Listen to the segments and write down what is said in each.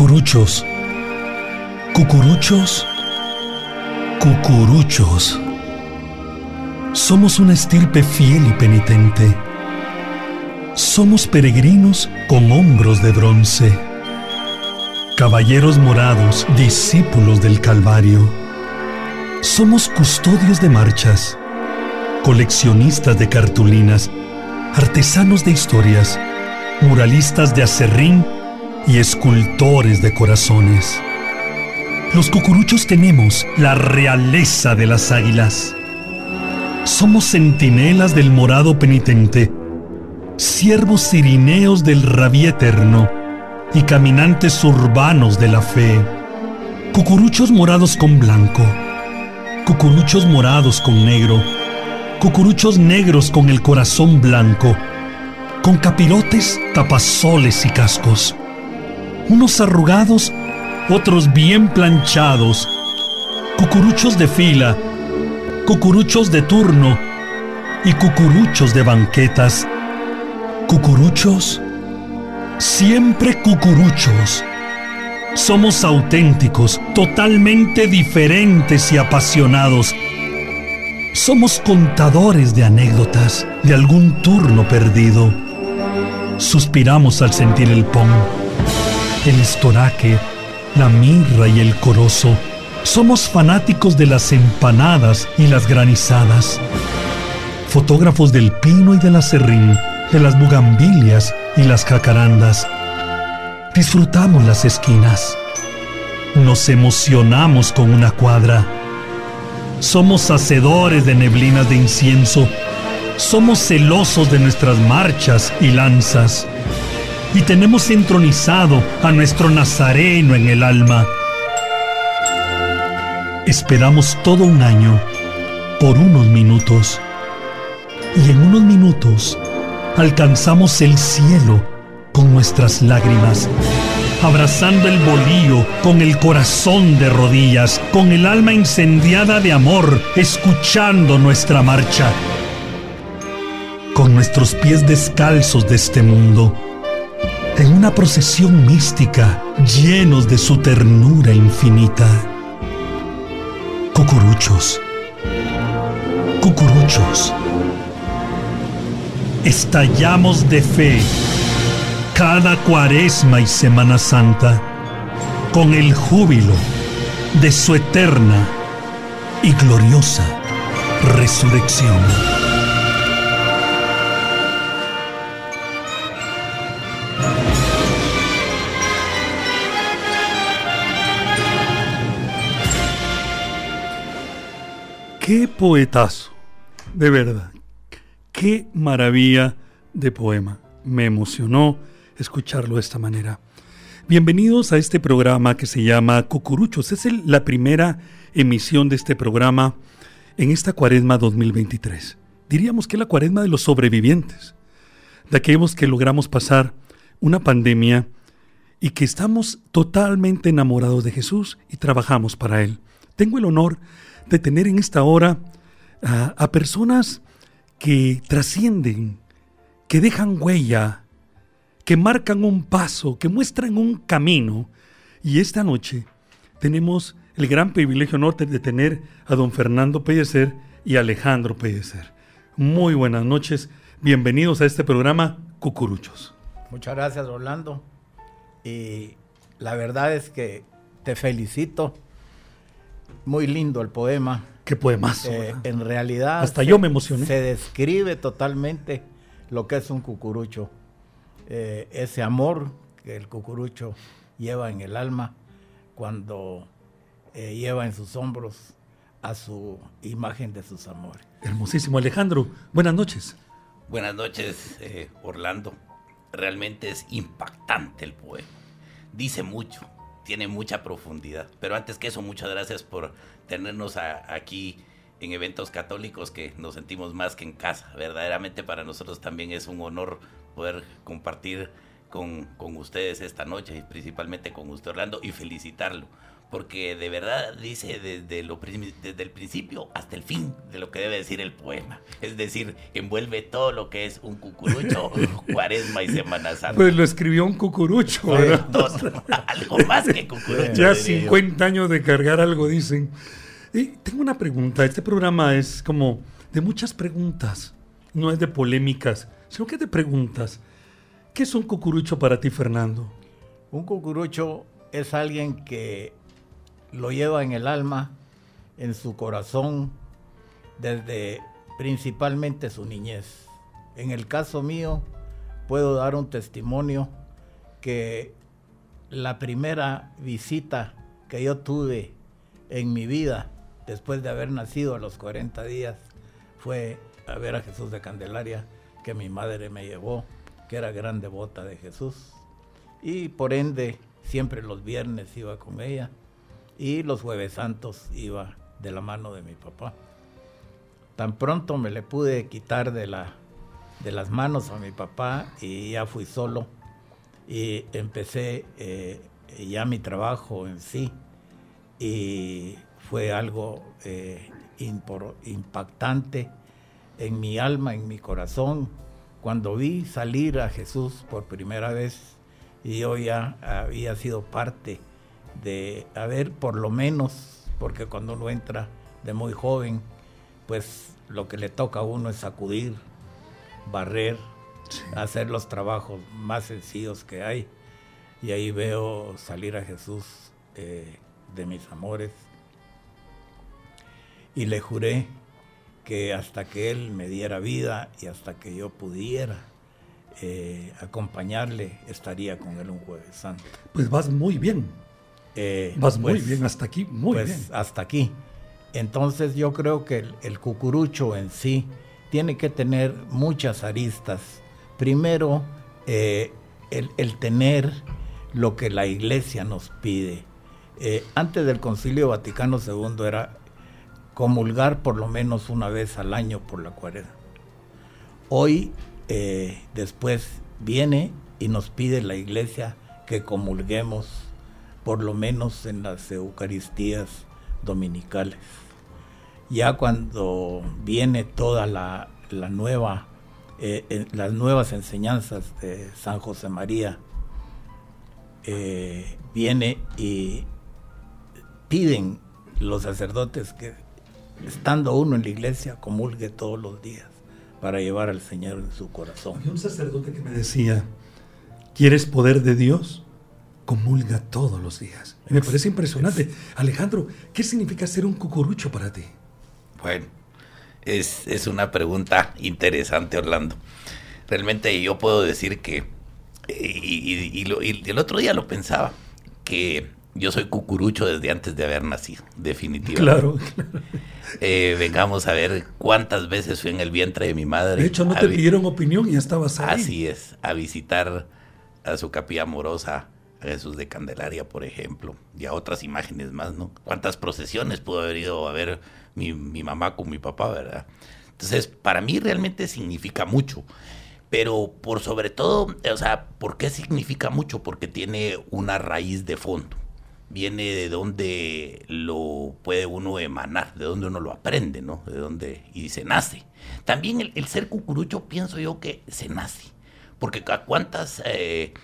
Cucuruchos. Cucuruchos. Cucuruchos. Somos una estirpe fiel y penitente. Somos peregrinos con hombros de bronce. Caballeros morados, discípulos del Calvario. Somos custodios de marchas, coleccionistas de cartulinas, artesanos de historias, muralistas de acerrín y escultores de corazones. Los cucuruchos tenemos la realeza de las águilas. Somos centinelas del morado penitente, siervos sirineos del rabí eterno y caminantes urbanos de la fe. Cucuruchos morados con blanco, cucuruchos morados con negro, cucuruchos negros con el corazón blanco, con capirotes, tapazoles y cascos. Unos arrugados, otros bien planchados, cucuruchos de fila, cucuruchos de turno y cucuruchos de banquetas. Cucuruchos, siempre cucuruchos. Somos auténticos, totalmente diferentes y apasionados. Somos contadores de anécdotas de algún turno perdido. Suspiramos al sentir el pom, el estoraque, la mirra y el corozo. Somos fanáticos de las empanadas y las granizadas. Fotógrafos del pino y del acerrín, de las bugambilias y las jacarandas. Disfrutamos las esquinas. Nos emocionamos con una cuadra. Somos hacedores de neblinas de incienso. Somos celosos de nuestras marchas y lanzas. Y tenemos entronizado a nuestro Nazareno en el alma. Esperamos todo un año por unos minutos. Y en unos minutos alcanzamos el cielo con nuestras lágrimas, abrazando el bolío con el corazón de rodillas, con el alma incendiada de amor, escuchando nuestra marcha, con nuestros pies descalzos de este mundo, en una procesión mística, llenos de su ternura infinita. Cucuruchos, cucuruchos, estallamos de fe cada cuaresma y Semana Santa con el júbilo de su eterna y gloriosa resurrección. Qué poetazo, de verdad. Qué maravilla de poema. Me emocionó escucharlo de esta manera. Bienvenidos a este programa que se llama Cucuruchos. Es la primera emisión de este programa en esta cuaresma 2023. Diríamos que es la cuaresma de los sobrevivientes, de aquellos que logramos pasar una pandemia y que estamos totalmente enamorados de Jesús y trabajamos para Él. Tengo el honor de tener en esta hora a, personas que trascienden, que dejan huella, que marcan un paso, que muestran un camino. Y esta noche tenemos el gran privilegio norte de tener a don Fernando Pellecer y Alejandro Pellecer. Muy buenas noches, bienvenidos a este programa Cucuruchos. Muchas gracias, Orlando. Y la verdad es que te felicito. Muy lindo el poema. Qué poemazo. Eh, en realidad. Hasta yo me emocioné. Se describe totalmente lo que es un cucurucho. Eh, ese amor que el cucurucho lleva en el alma cuando eh, lleva en sus hombros a su imagen de sus amores. Hermosísimo, Alejandro. Buenas noches. Buenas noches, eh, Orlando. Realmente es impactante el poema. Dice mucho, tiene mucha profundidad. Pero antes que eso, muchas gracias por tenernos aquí en eventos católicos que nos sentimos más que en casa. Verdaderamente para nosotros también es un honor poder compartir con, con ustedes esta noche y principalmente con usted Orlando y felicitarlo porque de verdad dice desde, lo, desde el principio hasta el fin de lo que debe decir el poema. Es decir, envuelve todo lo que es un cucurucho, cuaresma y Semana Santa. Pues lo escribió un cucurucho, algo más que cucurucho. Ya 50 años de cargar algo, dicen. Y tengo una pregunta. Este programa es como de muchas preguntas. No es de polémicas, sino que de preguntas. ¿Qué es un cucurucho para ti, Fernando? Un cucurucho es alguien que lo lleva en el alma, en su corazón, desde principalmente su niñez. En el caso mío, puedo dar un testimonio que la primera visita que yo tuve en mi vida, después de haber nacido a los 40 días, fue a ver a Jesús de Candelaria, que mi madre me llevó, que era gran devota de Jesús. Y por ende, siempre los viernes iba con ella y los jueves santos iba de la mano de mi papá. Tan pronto me le pude quitar de, la, de las manos a mi papá y ya fui solo. Y empecé eh, ya mi trabajo en sí. Y fue algo eh, impactante en mi alma, en mi corazón, cuando vi salir a Jesús por primera vez y yo ya había sido parte de haber por lo menos, porque cuando uno entra de muy joven, pues lo que le toca a uno es sacudir, barrer, hacer los trabajos más sencillos que hay. Y ahí veo salir a Jesús eh, de mis amores. Y le juré que hasta que Él me diera vida y hasta que yo pudiera eh, acompañarle, estaría con Él un jueves santo. Pues vas muy bien. Eh, Vas muy pues, bien, hasta aquí, muy pues, bien. Hasta aquí. Entonces yo creo que el, cucurucho en sí tiene que tener muchas aristas. Primero, eh, el, tener lo que la iglesia nos pide. Eh, antes del Concilio Vaticano II era comulgar por lo menos una vez al año por la cuaresma. Hoy, después, viene y nos pide la iglesia que comulguemos por lo menos en las Eucaristías dominicales. Ya cuando viene toda la, nueva, eh, las nuevas enseñanzas de San José María, eh, viene y piden los sacerdotes que estando uno en la iglesia comulgue todos los días para llevar al Señor en su corazón. Había un sacerdote que me decía, ¿quieres poder de Dios? Comulga todos los días. me parece impresionante. Alejandro, ¿qué significa ser un cucurucho para ti? Bueno, es, una pregunta interesante, Orlando. Realmente yo puedo decir que, y, el otro día lo pensaba, que yo soy cucurucho desde antes de haber nacido, definitivamente. Claro. Eh, vengamos a ver cuántas veces fui en el vientre de mi madre. De hecho, no te pidieron opinión y ya estabas ahí. Así es, a visitar a su capilla amorosa Jesús de Candelaria, por ejemplo, y a otras imágenes más, ¿no? ¿Cuántas procesiones pudo haber ido a ver mi, mamá con mi papá, verdad? Entonces, para mí realmente significa mucho. Pero por sobre todo, o sea, ¿por qué significa mucho? Porque tiene una raíz de fondo. Viene de donde lo puede uno emanar, de donde uno lo aprende, ¿no? De donde y se nace. También el, ser cucurucho pienso yo que se nace. Porque a cuántas eh,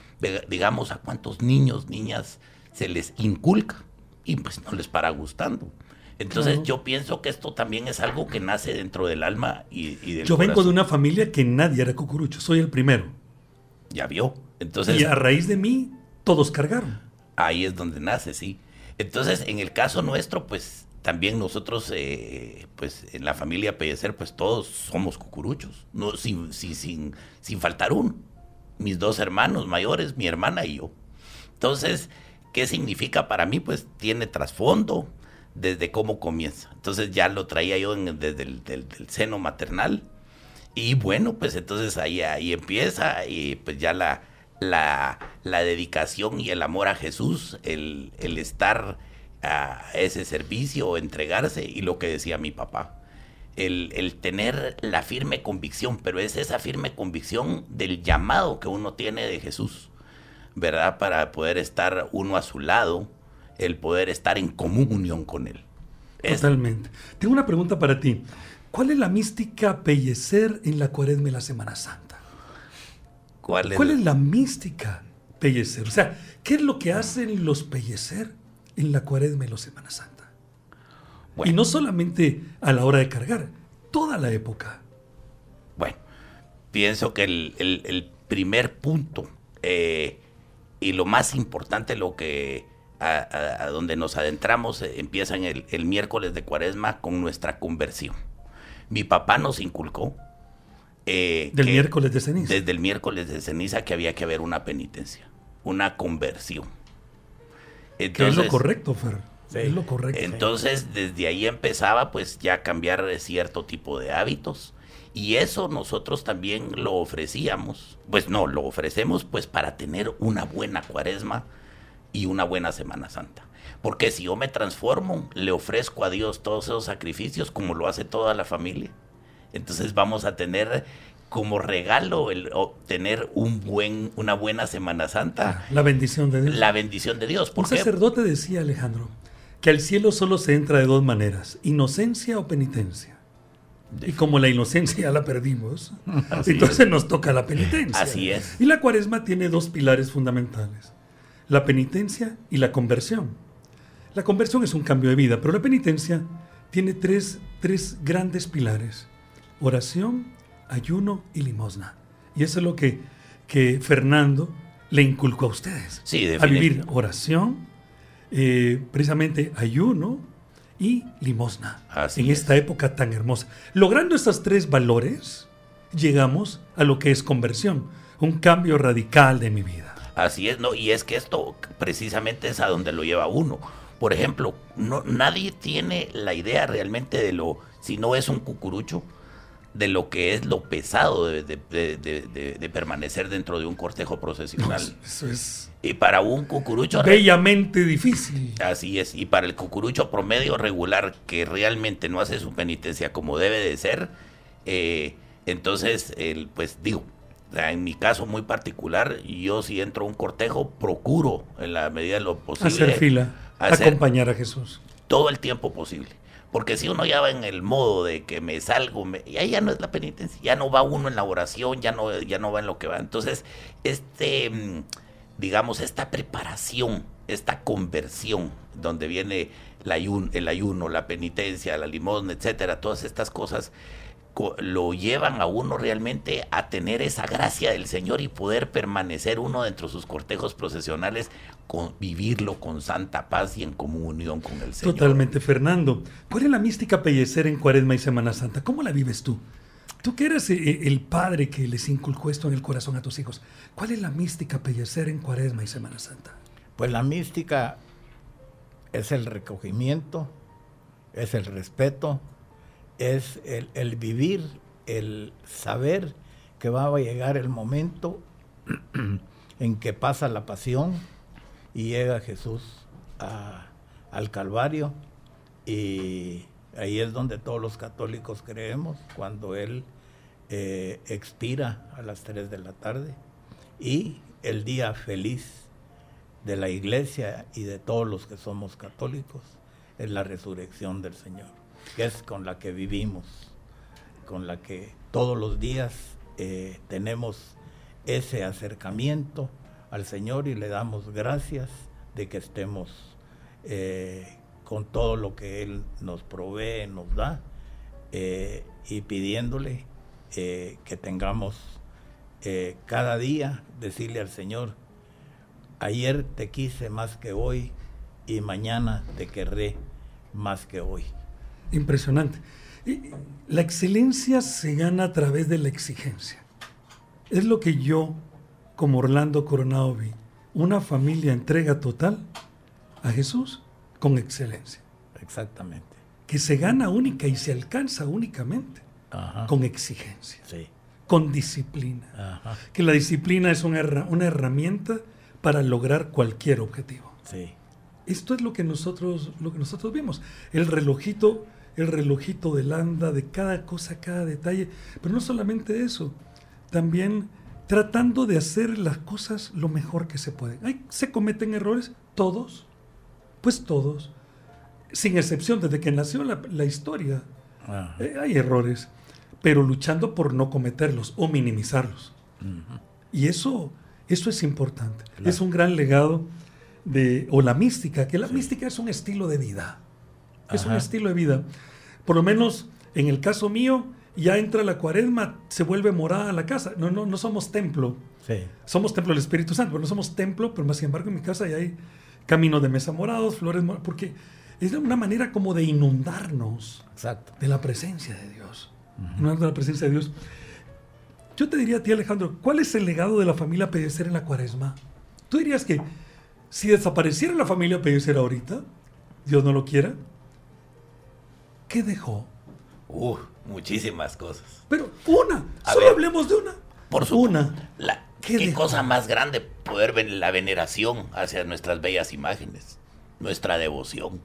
digamos, a cuántos niños, niñas se les inculca y pues no les para gustando. Entonces yo pienso que esto también es algo que nace dentro del alma y, y del Yo vengo de una familia que nadie era cucurucho, soy el primero. Ya vio. Entonces, y a raíz de mí, todos cargaron. Ahí es donde nace, sí. Entonces, en el caso nuestro, pues también nosotros, eh, pues en la familia Pellecer, pues todos somos cucuruchos, no, sin, sin, sin, sin faltar uno mis dos hermanos mayores, mi hermana y yo. Entonces, ¿qué significa para mí? Pues tiene trasfondo desde cómo comienza. Entonces ya lo traía yo desde el seno maternal. Y bueno, pues entonces ahí, ahí empieza y pues ya la, la, la dedicación y el amor a Jesús, el, el estar a ese servicio, entregarse y lo que decía mi papá el, tener la firme convicción, pero es esa firme convicción del llamado que uno tiene de Jesús, ¿verdad? Para poder estar uno a su lado el poder estar en comunión con Él. Totalmente. Tengo una pregunta para ti. ¿Cuál es la mística pellecer en la cuaresma y la Semana Santa? ¿Cuál es, ¿Cuál es la mística pellecer? O sea, ¿qué es lo que hacen los pellecer en la cuaresma y la Semana Santa? Bueno. Y no solamente a la hora de cargar, toda la época. Bueno, pienso que el, el- el primer punto eh, y lo más importante, lo que a, a- a donde nos adentramos, eh, empieza en el, el miércoles de cuaresma con nuestra conversión. Mi papá nos inculcó. eh, Del miércoles de ceniza. Desde el miércoles de ceniza que había que haber una penitencia, una conversión. que es lo Entonces- correcto, Fer. Sí. Es lo correcto. entonces, desde ahí empezaba pues ya a cambiar de cierto tipo de hábitos. Y eso nosotros también lo ofrecíamos. Pues no, lo ofrecemos pues para tener una buena cuaresma y una buena Semana Santa. Porque si yo me transformo, le ofrezco a Dios todos esos sacrificios como lo hace toda la familia. Entonces vamos a tener como regalo el obtener un buen, una buena Semana Santa, La bendición de Dios. la bendición de Dios. Un ¿Por qué? sacerdote decía, Alejandro, que al cielo solo se entra de dos maneras, inocencia o penitencia. Y como la inocencia ya la perdimos, entonces nos toca la penitencia. Así es. Y la cuaresma tiene dos pilares fundamentales, la penitencia y la conversión. La conversión es un cambio de vida, pero la penitencia tiene tres, tres grandes pilares, oración, ayuno y limosna. Y eso es lo que, que Fernando le inculcó a ustedes. Sí, a vivir oración, eh, precisamente ayuno y limosna. Así en es. esta época tan hermosa. Logrando estos tres valores, llegamos a lo que es conversión, un cambio radical de mi vida. Así es, no, y es que esto precisamente es a donde lo lleva uno. Por ejemplo, no, nadie tiene la idea realmente de lo, si no es un cucurucho, de lo que es lo pesado de, de- de- de- de- de permanecer dentro de un cortejo procesional. Eso es Y para un cucurucho... bellamente difícil. Así es, y para el cucurucho promedio regular que realmente no hace su penitencia como debe de ser, eh, entonces, el, pues digo, en mi caso muy particular, yo si entro a un cortejo, procuro en la medida de lo posible Hacer fila, hacer acompañar a Jesús. todo el tiempo posible. Porque si uno ya va en el modo de que me salgo, me, ya, ya no es la penitencia, ya no va uno en la oración, ya no, ya no va en lo que va. Entonces, este, mm, digamos, esta preparación, esta conversión, donde viene el ayuno, el ayuno, la penitencia, la limosna, etcétera, todas estas cosas, co- lo llevan a uno realmente a tener esa gracia del Señor y poder permanecer uno dentro de sus cortejos procesionales, con, vivirlo con santa paz y en comunión con el Señor. Totalmente, Fernando. ¿Cuál es la mística pellecer en Cuaresma y Semana Santa? ¿Cómo la vives tú? Tú que eres eh, el padre que les inculcó esto en el corazón a tus hijos, ¿cuál es la mística pellecer en Cuaresma y Semana Santa? Pues la mística es el recogimiento, es el respeto, es el, vivir, el saber que va a llegar el momento en que pasa la pasión y llega Jesús a- al Calvario. Y ahí es donde todos los católicos creemos, cuando Él eh, expira a las 3 de la tarde y el día feliz de la iglesia y de todos los que somos católicos es la resurrección del Señor, que es con la que vivimos, con la que todos los días eh, tenemos ese acercamiento al Señor y le damos gracias de que estemos eh, con todo lo que Él nos provee, nos da, eh, y pidiéndole que tengamos cada día, decirle al Señor, ayer te quise más que hoy y mañana te querré más que hoy. Impresionante. Y La excelencia se gana a través de la exigencia. Es lo que yo, como Orlando Coronado, vi. Una familia entrega total a Jesús con excelencia. Exactamente. Que se gana única y se alcanza únicamente Ajá. con exigencia, Sí. con disciplina. Ajá. Que la disciplina es una, herra- una herramienta para lograr cualquier objetivo. Sí. Esto es lo que nosotros, lo que nosotros vimos. El relojito, el relojito del anda, de cada cosa, cada detalle. Pero no solamente eso, también tratando de hacer las cosas lo mejor que se puede. Ay, se cometen errores, todos. pues todos, sin excepción, desde que nació la, historia, eh, hay errores, pero luchando por no cometerlos o minimizarlos. Y eso, eso es importante. Es un gran legado de, o la mística, que la mística es un estilo de vida. Es un estilo de vida. Por lo menos en el caso mío, ya entra la cuaresma, se vuelve morada la casa. No, no, no somos templo. Somos templo del Espíritu Santo, pero no somos templo, pero más sin embargo en mi casa ya hay caminos de mesa morados, flores moradas, porque es una manera como de inundarnos de la presencia de Dios. Inundarnos de la presencia de Dios. Yo te diría a ti, Alejandro, ¿cuál es el legado de la familia Pellecer en la cuaresma? Tú dirías que si desapareciera la familia Pellecer ahorita, Dios no lo quiera, ¿qué dejó? Uh, muchísimas cosas. Pero una, solo hablemos de una. Por su una. ¿Qué, cosa más grande poder ver la veneración hacia nuestras bellas imágenes, nuestra devoción.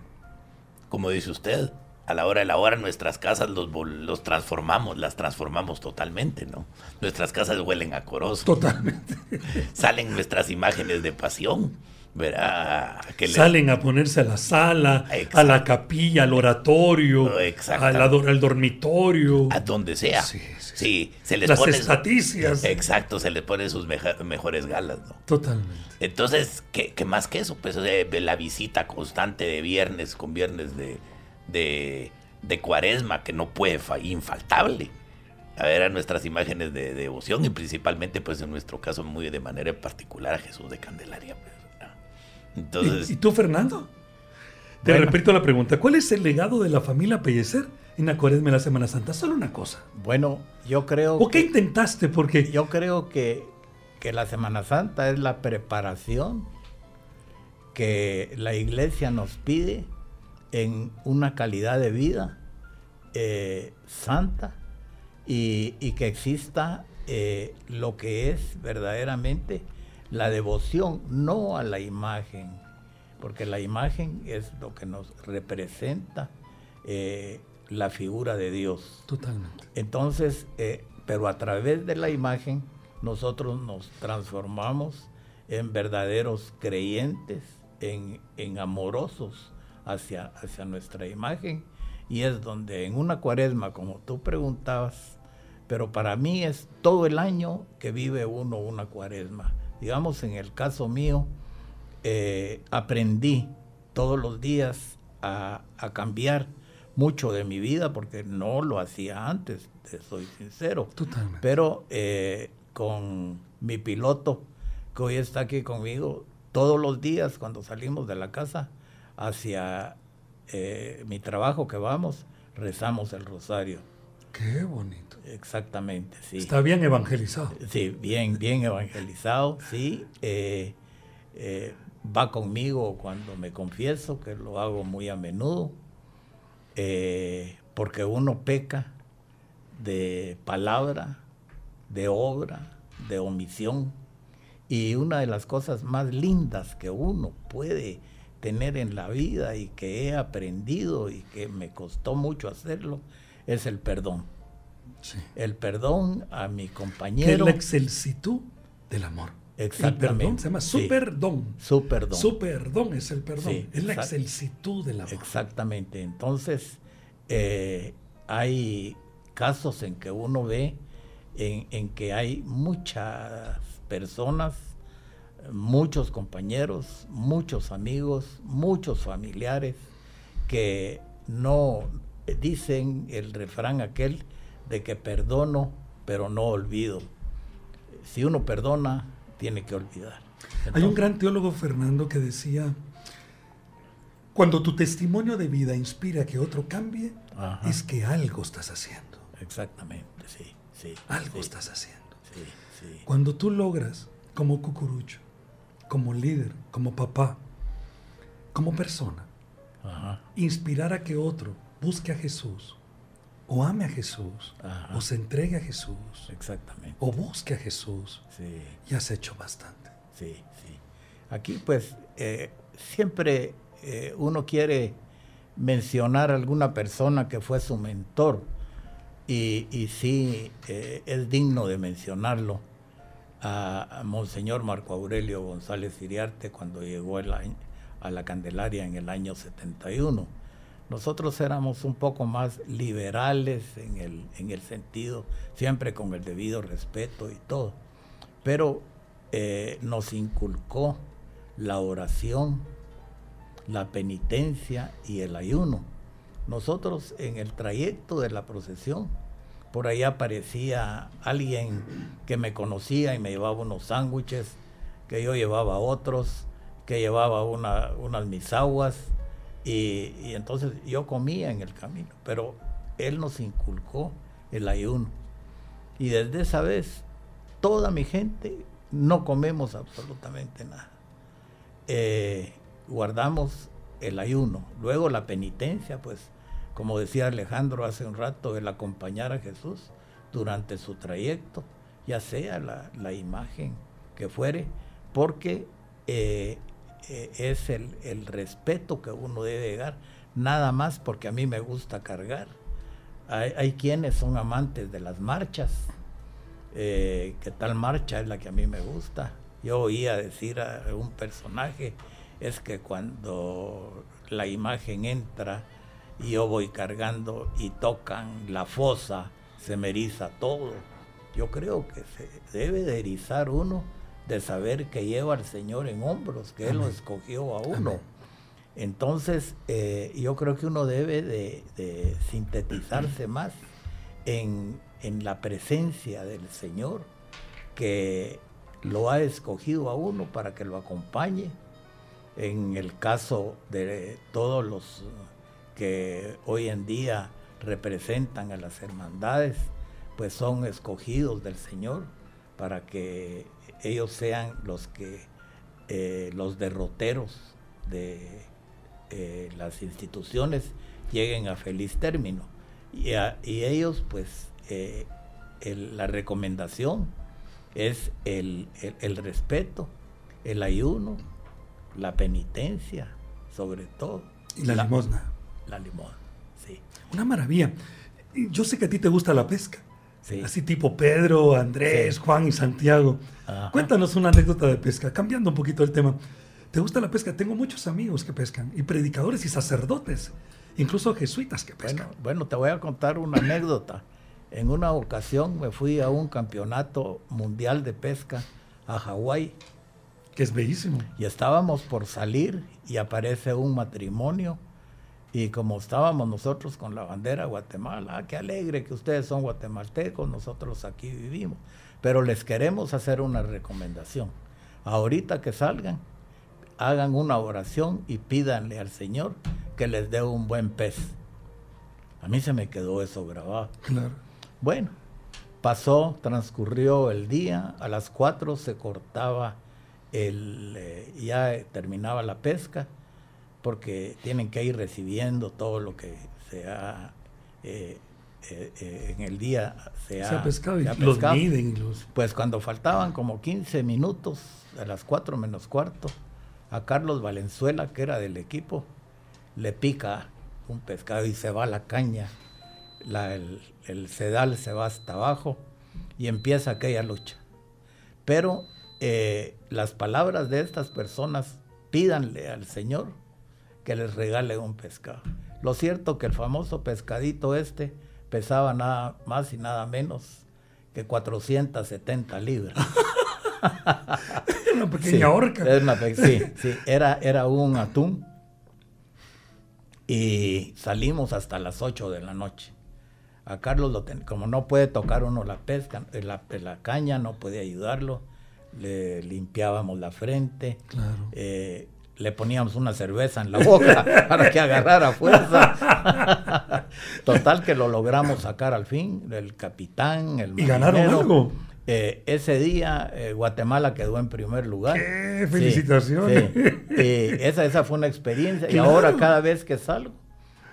Como dice usted, a la hora de la hora nuestras casas los, los transformamos, las transformamos totalmente, ¿no? Nuestras casas huelen a corozo. Totalmente. Salen nuestras imágenes de pasión verá que salen a ponerse a la sala, a la capilla, al oratorio, al, dormitorio, a donde sea. Sí, se les Las pone estaticias. Exacto, se les pone sus mejores galas, ¿no? Totalmente. Entonces, ¿qué, más que eso? Pues la visita constante de viernes con viernes de, de, cuaresma, que no puede infaltable. A ver a nuestras imágenes de, devoción y principalmente, pues en nuestro caso, muy de manera particular a Jesús de Candelaria. Pues. ¿Y, tú, Fernando? Te repito la pregunta. ¿Cuál es el legado de la familia Pellecer en la cuaresma de la Semana Santa? Solo una cosa. Bueno, yo creo... ¿O qué intentaste? Porque... Yo creo que, que la Semana Santa es la preparación que la iglesia nos pide en una calidad de vida eh, santa y, que exista eh, lo que es verdaderamente la devoción, no a la imagen, porque la imagen es lo que nos representa eh, la figura de Dios. Totalmente. Entonces, eh, pero a través de la imagen nosotros nos transformamos en verdaderos creyentes, en, en amorosos hacia, hacia nuestra imagen. Y es donde en una cuaresma, como tú preguntabas, pero para mí es todo el año que vive uno una cuaresma digamos en el caso mío, eh, aprendí todos los días a, cambiar mucho de mi vida porque no lo hacía antes, te soy sincero. Totalmente. Pero eh, con mi piloto, que hoy está aquí conmigo, todos los días cuando salimos de la casa hacia eh, mi trabajo que vamos, rezamos el rosario. Qué bonito. Exactamente, sí. Está bien evangelizado. Sí, bien, bien evangelizado, sí. Eh, eh, va conmigo cuando me confieso, que lo hago muy a menudo, eh, porque uno peca de palabra, de obra, de omisión. Y una de las cosas más lindas que uno puede tener en la vida y que he aprendido y que me costó mucho hacerlo, es el perdón. El perdón a mi compañero. Que es la excelsitud del amor. Exactamente. El perdón se llama superdón. Superdón. Superdón es el perdón. es la excelsitud del amor. Exactamente. Entonces, eh, hay casos en que uno ve en, en, que hay muchas personas, muchos compañeros, muchos amigos, muchos familiares que no dicen el refrán aquel de que perdono, pero no olvido. Si uno perdona, tiene que olvidar. Hay un gran teólogo, Fernando, que decía, cuando tu testimonio de vida inspira que otro cambie, es que algo estás haciendo. Exactamente, sí, sí. Algo estás haciendo. Cuando tú logras, como cucurucho, como líder, como papá, como persona, inspirar a que otro busque a Jesús, o ame a Jesús, o se entregue a Jesús, exactamente, o busque a Jesús, sí. y has hecho bastante. Sí, sí. Aquí pues eh, siempre eh, uno quiere mencionar a alguna persona que fue su mentor, y, y sí eh, es digno de mencionarlo a, Monseñor Marco Aurelio González Iriarte cuando llegó el a la Candelaria en el año 71. Nosotros éramos un poco más liberales en el, en el sentido, siempre con el debido respeto y todo, pero eh, nos inculcó la oración, la penitencia y el ayuno. Nosotros en el trayecto de la procesión, por ahí aparecía alguien que me conocía y me llevaba unos sándwiches, que yo llevaba otros, que llevaba una, unas misaguas, y, entonces yo comía en el camino, pero él nos inculcó el ayuno. Y desde esa vez, toda mi gente no comemos absolutamente nada. Eh, guardamos el ayuno. Luego la penitencia, pues, como decía Alejandro hace un rato, el acompañar a Jesús durante su trayecto, ya sea la, imagen que fuere, porque eh, eh, es el, respeto que uno debe dar, nada más porque a mí me gusta cargar. Hay, quienes son amantes de las marchas, eh, que tal marcha es la que a mí me gusta. Yo oía decir a un personaje, es que cuando la imagen entra y yo voy cargando y tocan la fosa, se me eriza todo. Yo creo que se debe de erizar uno de saber que lleva al Señor en hombros, que Él lo escogió a uno. Entonces, eh, yo creo que uno debe de, sintetizarse más en, la presencia del Señor, que lo ha escogido a uno para que lo acompañe. En el caso de todos los que hoy en día representan a las hermandades, pues son escogidos del Señor para que ellos sean los que eh, los derroteros de eh, las instituciones lleguen a feliz término. Y, ellos pues eh, la recomendación es el, respeto el ayuno la penitencia sobre todo. Y la, limosna. la limosna sí. Una maravilla. Yo sé que a ti te gusta la pesca Así tipo Pedro, Andrés, Juan y Santiago. Cuéntanos una anécdota de pesca, cambiando un poquito el tema. ¿Te gusta la pesca? Tengo muchos amigos que pescan, y predicadores y sacerdotes, incluso jesuitas que pescan. Bueno, bueno te voy a contar una anécdota. En una ocasión me fui a un campeonato mundial de pesca a Hawái. Que es bellísimo. Y estábamos por salir y aparece un matrimonio y como estábamos nosotros con la bandera Guatemala, ah, qué alegre que ustedes son guatemaltecos, nosotros aquí vivimos. Pero les queremos hacer una recomendación. Ahorita que salgan, hagan una oración y pídanle al Señor que les dé un buen pez. A mí se me quedó eso grabado. Claro. Bueno, pasó, transcurrió el día, a las 4 se cortaba el, eh, ya terminaba la pesca porque tienen que ir recibiendo todo lo que se ha eh, eh, eh, en el día se, ha, pescado y los miden. Pues cuando faltaban como 15 minutos, a las 4 menos cuarto, a Carlos Valenzuela, que era del equipo, le pica un pescado y se va la caña, el, el, sedal se va hasta abajo y empieza aquella lucha. Pero las palabras de estas personas, pídanle al Señor que les regale un pescado. Lo cierto que el famoso pescadito este pesaba nada más y nada menos que 470 libras. una pequeña horca. sí, sí, era, era un atún. Y salimos hasta las 8 de la noche. A Carlos, lo como no puede tocar uno la pesca, la, la caña, no puede ayudarlo. Le limpiábamos la frente. Claro. Eh, le poníamos una cerveza en la boca para que agarrara fuerza. Total que lo logramos sacar al fin, el capitán, el Y ganaron algo. Eh, ese día eh, Guatemala quedó en primer lugar. ¡Qué felicitaciones! esa, esa fue una experiencia. Y ahora cada vez que salgo,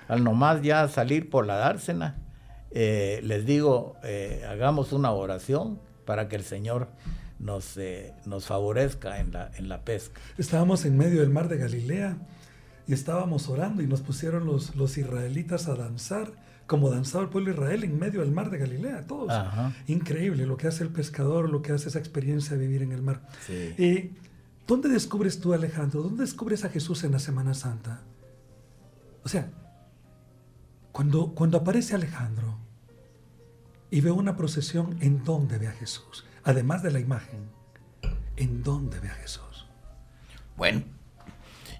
al nomás ya salir por la dársena, eh, les digo, hagamos una oración para que el Señor nos, eh, nos favorezca en la, en la pesca. Estábamos en medio del mar de Galilea y estábamos orando y nos pusieron los, los israelitas a danzar como danzaba el pueblo de Israel en medio del mar de Galilea, todos. Increíble lo que hace el pescador, lo que hace esa experiencia de vivir en el mar. ¿Dónde descubres tú, Alejandro? ¿Dónde descubres a Jesús en la Semana Santa? O sea, cuando, cuando aparece Alejandro y ve una procesión, ¿en dónde ve a Jesús? Además de la imagen, ¿en dónde ve a Jesús? Bueno,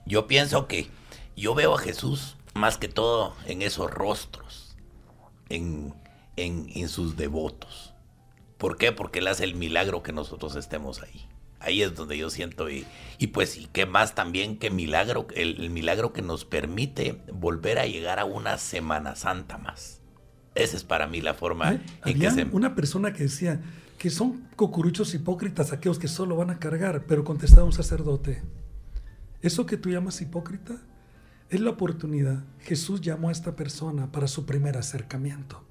yo pienso que yo veo a Jesús más que todo en esos rostros, en, en, sus devotos. ¿Por qué? Porque Él hace el milagro que nosotros estemos ahí. Ahí es donde yo siento y, y pues y qué más también que milagro, el, milagro que nos permite volver a llegar a una Semana Santa más. Esa es para mí la forma en que se... una persona que decía que son cocuruchos hipócritas aquellos que solo van a cargar, pero contestaba un sacerdote, ¿eso que tú llamas hipócrita? Es la oportunidad. Jesús llamó a esta persona para su primer acercamiento.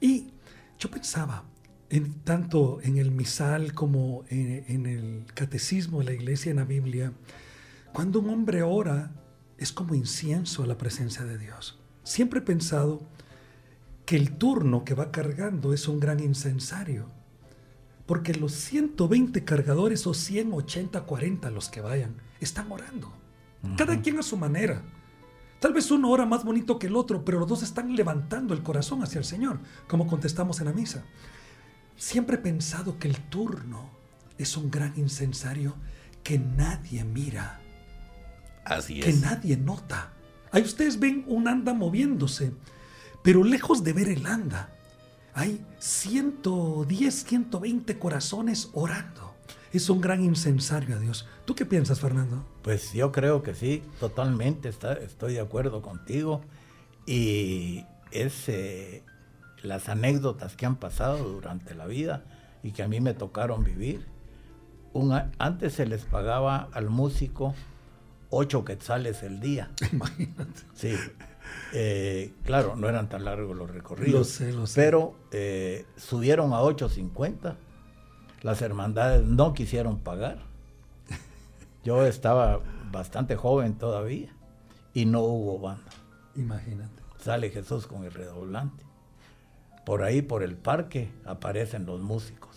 Y yo pensaba, en, tanto en el misal como en, el catecismo de la iglesia, en la Biblia, cuando un hombre ora, es como incienso a la presencia de Dios. Siempre he pensado que el turno que va cargando es un gran incensario, porque los 120 cargadores o 180, 40 los que vayan, están orando, cada quien a su manera. Tal vez uno ora más bonito que el otro, pero los dos están levantando el corazón hacia el Señor, como contestamos en la misa. Siempre he pensado que el turno es un gran incensario que nadie mira. Así es. Que nadie nota. Ahí ustedes ven un anda moviéndose, pero lejos de ver el anda, hay 110, 120 corazones orando es un gran incensario a Dios. ¿Tú qué piensas, Fernando? Pues yo creo que sí, totalmente estoy de acuerdo contigo. Y es eh, las anécdotas que han pasado durante la vida y que a mí me tocaron vivir. antes se les pagaba al músico ocho quetzales el día. Imagínate. Sí. Eh, claro, no eran tan largos los recorridos. Lo sé, lo sé. Pero eh, subieron a 8.50 las hermandades no quisieron pagar. Yo estaba bastante joven todavía y no hubo banda. Imagínate. Sale Jesús con el redoblante. Por ahí, por el parque, aparecen los músicos.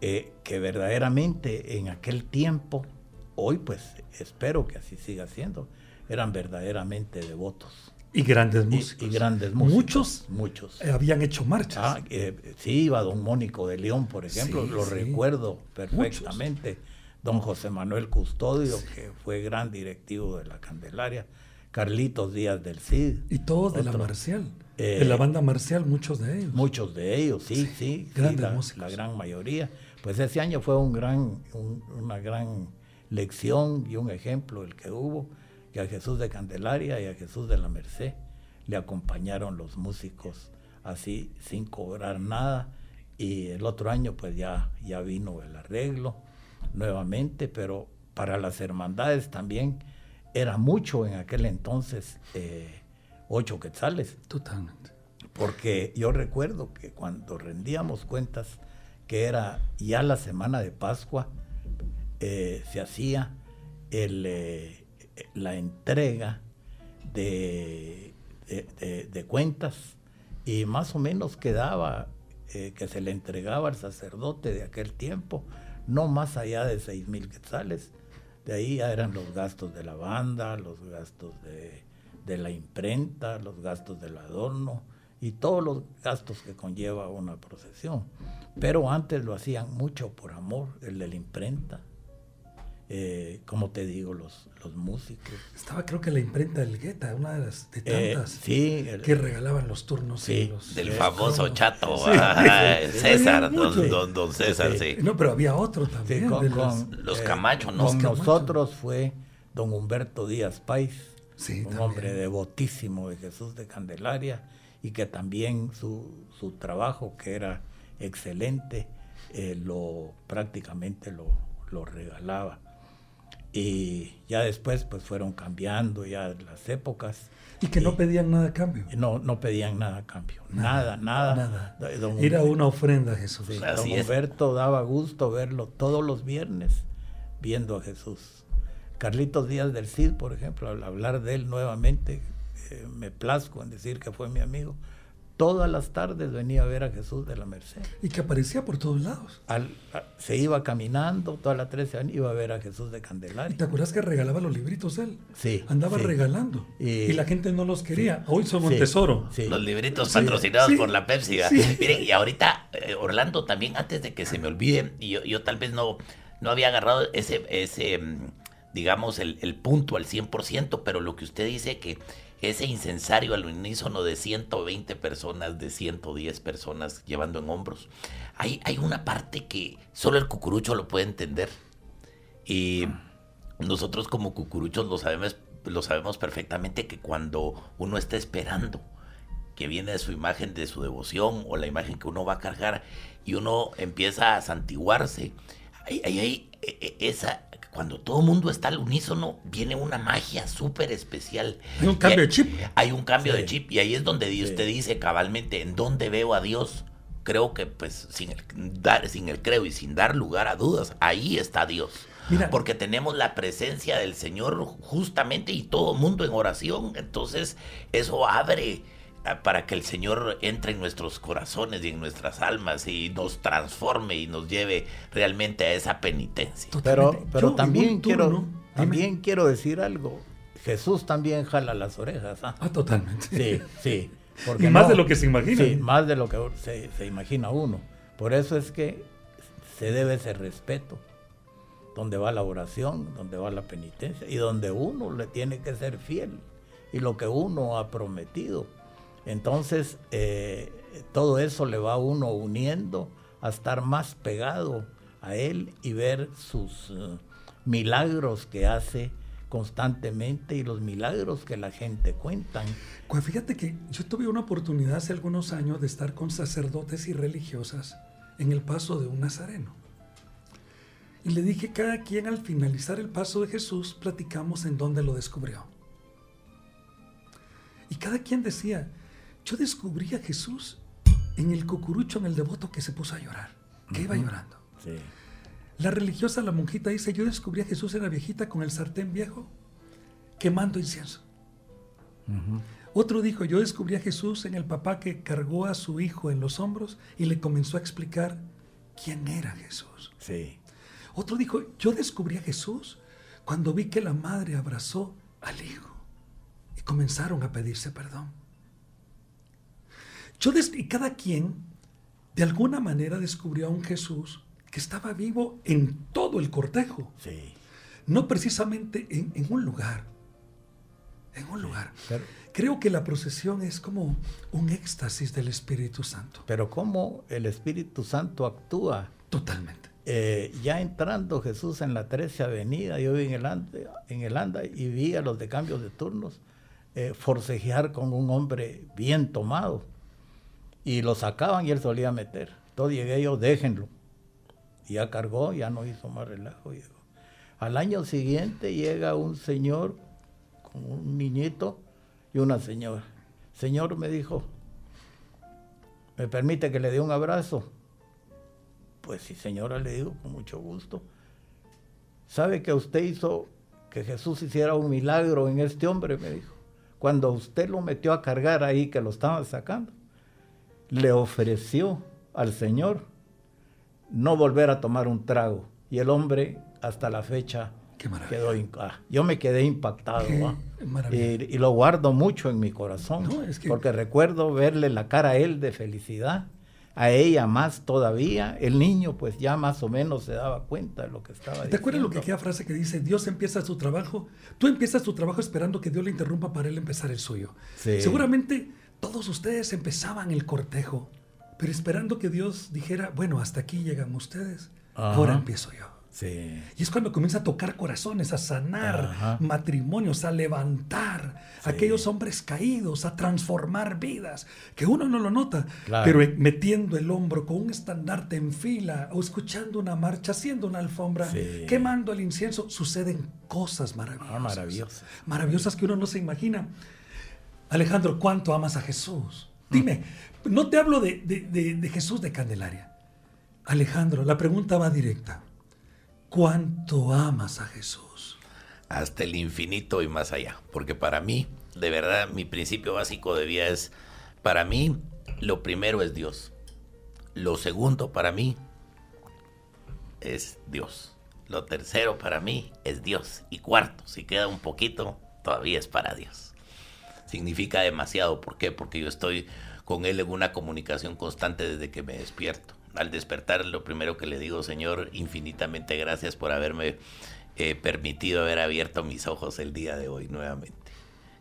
Eh, que verdaderamente en aquel tiempo, hoy pues espero que así siga siendo, eran verdaderamente devotos. Y grandes músicos. Y, grandes músicos. Muchos, muchos. Eh, habían hecho marchas. Ah, eh, sí, iba don Mónico de León, por ejemplo, lo recuerdo perfectamente. Don José Manuel Custodio, que fue gran directivo de la Candelaria. Carlitos Díaz del Cid. Y todos de la Marcial. de la eh, banda Marcial, muchos de ellos. Muchos de ellos, sí, sí. grandes la, músicos. la, gran mayoría. Pues ese año fue un gran, una gran lección y un ejemplo el que hubo que a Jesús de Candelaria y a Jesús de la Merced le acompañaron los músicos así sin cobrar nada y el otro año pues ya, ya vino el arreglo nuevamente, pero para las hermandades también era mucho en aquel entonces eh, ocho quetzales. Totalmente. Porque yo recuerdo que cuando rendíamos cuentas, que era ya la semana de Pascua, eh, se hacía el, eh, la entrega de, de, cuentas y más o menos quedaba eh, que se le entregaba al sacerdote de aquel tiempo, no más allá de seis mil quetzales. De ahí ya eran los gastos de la banda, los gastos de, de la imprenta, los gastos del adorno y todos los gastos que conlleva una procesión. Pero antes lo hacían mucho por amor, el de la imprenta, eh, como te digo, los, los músicos. Estaba creo que la imprenta del Guetta, una de las de eh, tantas sí, que regalaban los turnos. Sí, del famoso chato, César, don, don, César, sí. No, pero había otro también. Con, los, Camacho, ¿no? Con nosotros fue don Humberto Díaz Pais, un hombre devotísimo de Jesús de Candelaria y que también su, su trabajo, que era excelente, eh, lo prácticamente lo, lo regalaba y ya después pues fueron cambiando ya las épocas. Y que no pedían nada a cambio. No, no pedían nada a cambio. Nada, nada. Era una ofrenda a Jesús. don Humberto daba gusto verlo todos los viernes viendo a Jesús. Carlitos Díaz del Cid, por ejemplo, al hablar de él nuevamente, eh, me plazco en decir que fue mi amigo. Todas las tardes venía a ver a Jesús de la Merced. Y que aparecía por todos lados. Al, se iba caminando, todas las 13 años iba a ver a Jesús de Candelaria. ¿Te acuerdas que regalaba los libritos él? Sí. Andaba sí. regalando. Y, y, la gente no los quería. Sí. Hoy son un Sí. tesoro. Sí. Los libritos patrocinados Sí. por la Pepsi. Miren, y ahorita, eh, Orlando, también antes de que se me olvide, y yo, yo tal vez no, no había agarrado ese, ese mm, digamos, el, el punto al 100%, pero lo que usted dice que ese incensario al unísono de 120 personas, de 110 personas llevando en hombros, hay, hay una parte que solo el cucurucho lo puede entender. Y nosotros como cucuruchos lo sabemos, lo sabemos perfectamente que cuando uno está esperando que viene su imagen de su devoción o la imagen que uno va a cargar y uno empieza a santiguarse, ahí, ahí, ahí, e- e- esa, cuando todo el mundo está al unísono, viene una magia súper especial. Hay un cambio de chip. Hay un cambio Sí. de chip y ahí es donde Sí. usted dice cabalmente, ¿en dónde veo a Dios? Creo que pues sin el, dar, sin el creo y sin dar lugar a dudas, ahí está Dios. Mira. Porque tenemos la presencia del Señor justamente y todo el mundo en oración. Entonces eso abre para que el Señor entre en nuestros corazones y en nuestras almas y nos transforme y nos lleve realmente a esa penitencia. Pero, Totalmente. pero Yo, también, quiero, turno, dime. también quiero decir algo. Jesús también jala las orejas. ¿ah? Ah, totalmente. Sí, sí. Y más de lo que se imagina. Sí, más de lo que se, se imagina uno. Por eso es que se debe ese respeto. Donde va la oración, donde va la penitencia y donde uno le tiene que ser fiel y lo que uno ha prometido. Entonces, eh, todo eso le va a uno uniendo a estar más pegado a Él y ver sus eh, milagros que hace constantemente y los milagros que la gente cuentan. Pues fíjate que yo tuve una oportunidad hace algunos años de estar con sacerdotes y religiosas en el paso de un nazareno. Y le dije, cada quien al finalizar el paso de Jesús, platicamos en dónde lo descubrió. Y cada quien decía, yo descubrí a Jesús en el cucurucho, en el devoto que se puso a llorar, que iba llorando. Sí. La religiosa, la monjita, dice, yo descubrí a Jesús en la viejita con el sartén viejo, quemando incienso. Otro dijo, yo descubrí a Jesús en el papá que cargó a su hijo en los hombros y le comenzó a explicar quién era Jesús. Sí. Otro dijo, yo descubrí a Jesús cuando vi que la madre abrazó al hijo y comenzaron a pedirse perdón. Yo y cada quien de alguna manera descubrió a un Jesús que estaba vivo en todo el cortejo, Sí. no precisamente en, en un lugar, en un lugar. Pero, Creo que la procesión es como un éxtasis del Espíritu Santo, pero cómo el Espíritu Santo actúa. totalmente. Eh, ya entrando Jesús en la 13 Avenida, yo vi en el, anda, en el anda y vi a los de cambios de turnos eh, forcejear con un hombre bien tomado. Y lo sacaban y él solía meter. Entonces llegué yo, déjenlo. Y ya cargó, ya no hizo más relajo. Al año siguiente llega un señor con un niñito y una señora. Señor me dijo, ¿me permite que le dé un abrazo? Pues sí, señora, le digo con mucho gusto. ¿Sabe que usted hizo que Jesús hiciera un milagro en este hombre? Me dijo. Cuando usted lo metió a cargar ahí, que lo estaban sacando, le ofreció al Señor no volver a tomar un trago. Y el hombre, hasta la fecha, Qué quedó... ah, yo me quedé impactado. Y, y lo guardo mucho en mi corazón. No, es que- Porque recuerdo verle la cara a él de felicidad, a ella más todavía. El niño pues ya más o menos se daba cuenta de lo que estaba ¿Te acuerdas lo que diciendo. aquella frase que dice, Dios empieza su trabajo? Tú empiezas tu trabajo esperando que Dios le interrumpa para él empezar el suyo. Sí. Seguramente todos ustedes empezaban el cortejo, pero esperando que Dios dijera, bueno, hasta aquí llegan ustedes, Ajá. ahora empiezo yo. Sí. Y es cuando comienza a tocar corazones, a sanar Ajá. matrimonios, a levantar a aquellos hombres caídos, a transformar vidas, que uno no lo nota, Claro. pero metiendo el hombro con un estandarte en fila o escuchando una marcha, haciendo una alfombra, Sí. quemando el incienso, suceden cosas maravillosas. Ah, maravillosas. Maravillosas que uno no se imagina. Alejandro, ¿cuánto amas a Jesús? Dime, no te hablo de, de- de- Jesús de Candelaria. Alejandro, la pregunta va directa. ¿Cuánto amas a Jesús? hasta el infinito y más allá. Porque para mí, de verdad, mi principio básico de vida es, para mí, lo primero es Dios. Lo segundo para mí es Dios. Lo tercero para mí es Dios. Y cuarto, si queda un poquito, todavía es para Dios. Significa demasiado. ¿Por qué? Porque yo estoy con Él en una comunicación constante desde que me despierto. Al despertar, lo primero que le digo, Señor, infinitamente gracias por haberme eh, permitido haber abierto mis ojos el día de hoy nuevamente.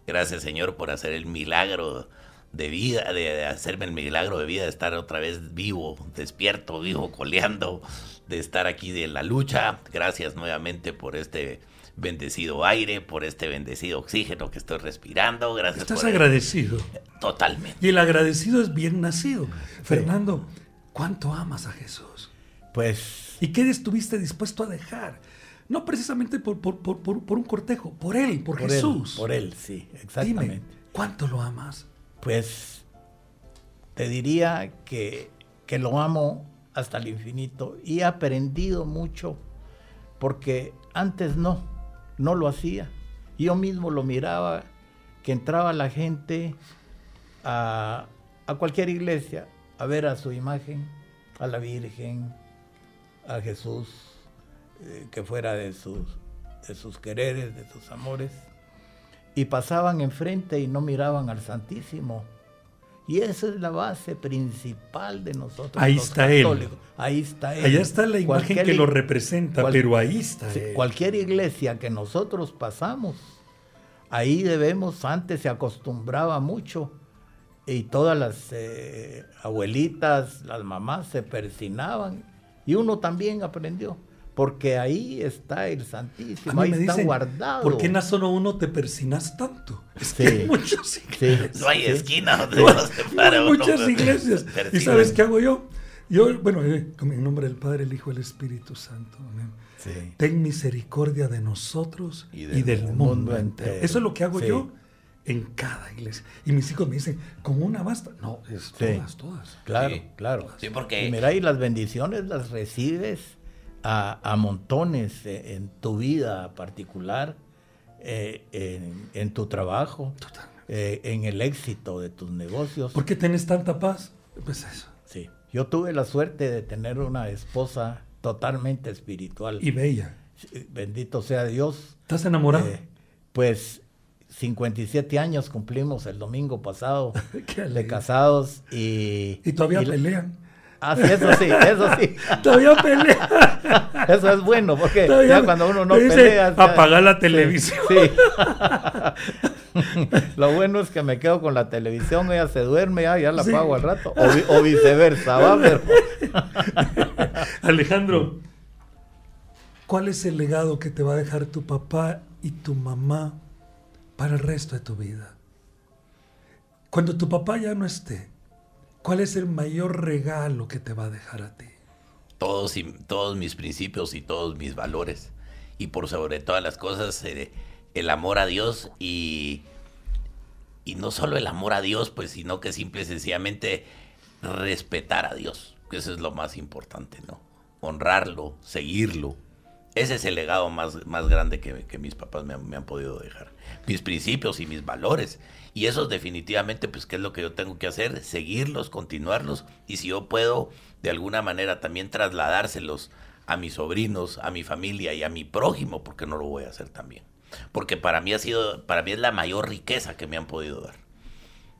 Gracias, Señor, por hacer el milagro de vida, de, hacerme el milagro de vida, de estar otra vez vivo, despierto, vivo, coleando, de estar aquí de la lucha. Gracias nuevamente por este bendecido aire, por este bendecido oxígeno que estoy respirando. Gracias. Estás agradecido. Totalmente. Y el agradecido es bien nacido. Fernando, ¿cuánto amas a Jesús? Pues... ¿Y qué estuviste dispuesto a dejar? No precisamente por, por, un cortejo, por Él, por, Jesús. por Él, sí, exactamente. ¿cuánto lo amas? Pues te diría que, que lo amo hasta el infinito y he aprendido mucho porque antes no, no lo hacía. Yo mismo lo miraba, que entraba la gente a, cualquier iglesia a ver a su imagen, a la Virgen, a Jesús, eh, que fuera de sus quereres, de sus amores y pasaban enfrente y no miraban al Santísimo. Y esa es la base principal de nosotros. Ahí está él. Ahí está él. Allá está la imagen que lo representa, pero ahí está él. Cualquier iglesia que nosotros pasamos, ahí debemos, antes se acostumbraba mucho y todas las eh, abuelitas, las mamás se persinaban y uno también aprendió porque ahí está el Santísimo, ahí está guardado. ¿Por qué en la zona 1 te persinas tanto? Es que hay muchas iglesias. no hay esquina donde no, no hay muchas iglesias. ¿Y sabes qué hago yo? Yo, bueno, eh, en nombre del Padre, el Hijo y el Espíritu Santo. Amén. Ten misericordia de nosotros y del, mundo, entero. Eso es lo que hago yo en cada iglesia. Y mis hijos me dicen, ¿con una basta? No, es todas, todas. Claro, claro. Sí, porque... Y mira, y las bendiciones las recibes a, montones e, en, tu vida particular, eh, en, tu trabajo, eh, en el éxito de tus negocios. ¿Por qué tienes tanta paz? Pues eso. Sí, yo tuve la suerte de tener una esposa totalmente espiritual. Y bella. Bendito sea Dios. ¿Estás enamorado? Eh, pues 57 años cumplimos el domingo pasado de casados y... Y todavía pelean. Ah, sí, eso sí, eso sí. Todavía pelea. Eso es bueno, porque ya cuando uno no pelea. Apagar la televisión. Sí. Lo bueno es que me quedo con la televisión, ella se duerme, ya, ya la apago al rato. O, viceversa, va, pero... Alejandro, ¿cuál es el legado que te va a dejar tu papá y tu mamá para el resto de tu vida? Cuando tu papá ya no esté, ¿Cuál es el mayor regalo que te va a dejar a ti? Todos, y, todos mis principios y todos mis valores. Y por sobre todas las cosas, eh, el amor a Dios y, y no solo el amor a Dios, pues, sino que simple y sencillamente respetar a Dios, que eso es lo más importante, ¿no? Honrarlo, seguirlo. Ese es el legado más, más grande que, mis papás me han podido dejar. Mis principios y mis valores. Y eso definitivamente, pues, ¿qué es lo que yo tengo que hacer? Seguirlos, continuarlos. Y si yo puedo, de alguna manera, también trasladárselos a mis sobrinos, a mi familia y a mi prójimo, porque no lo voy a hacer también. Porque para mí ha sido, para mí es la mayor riqueza que me han podido dar.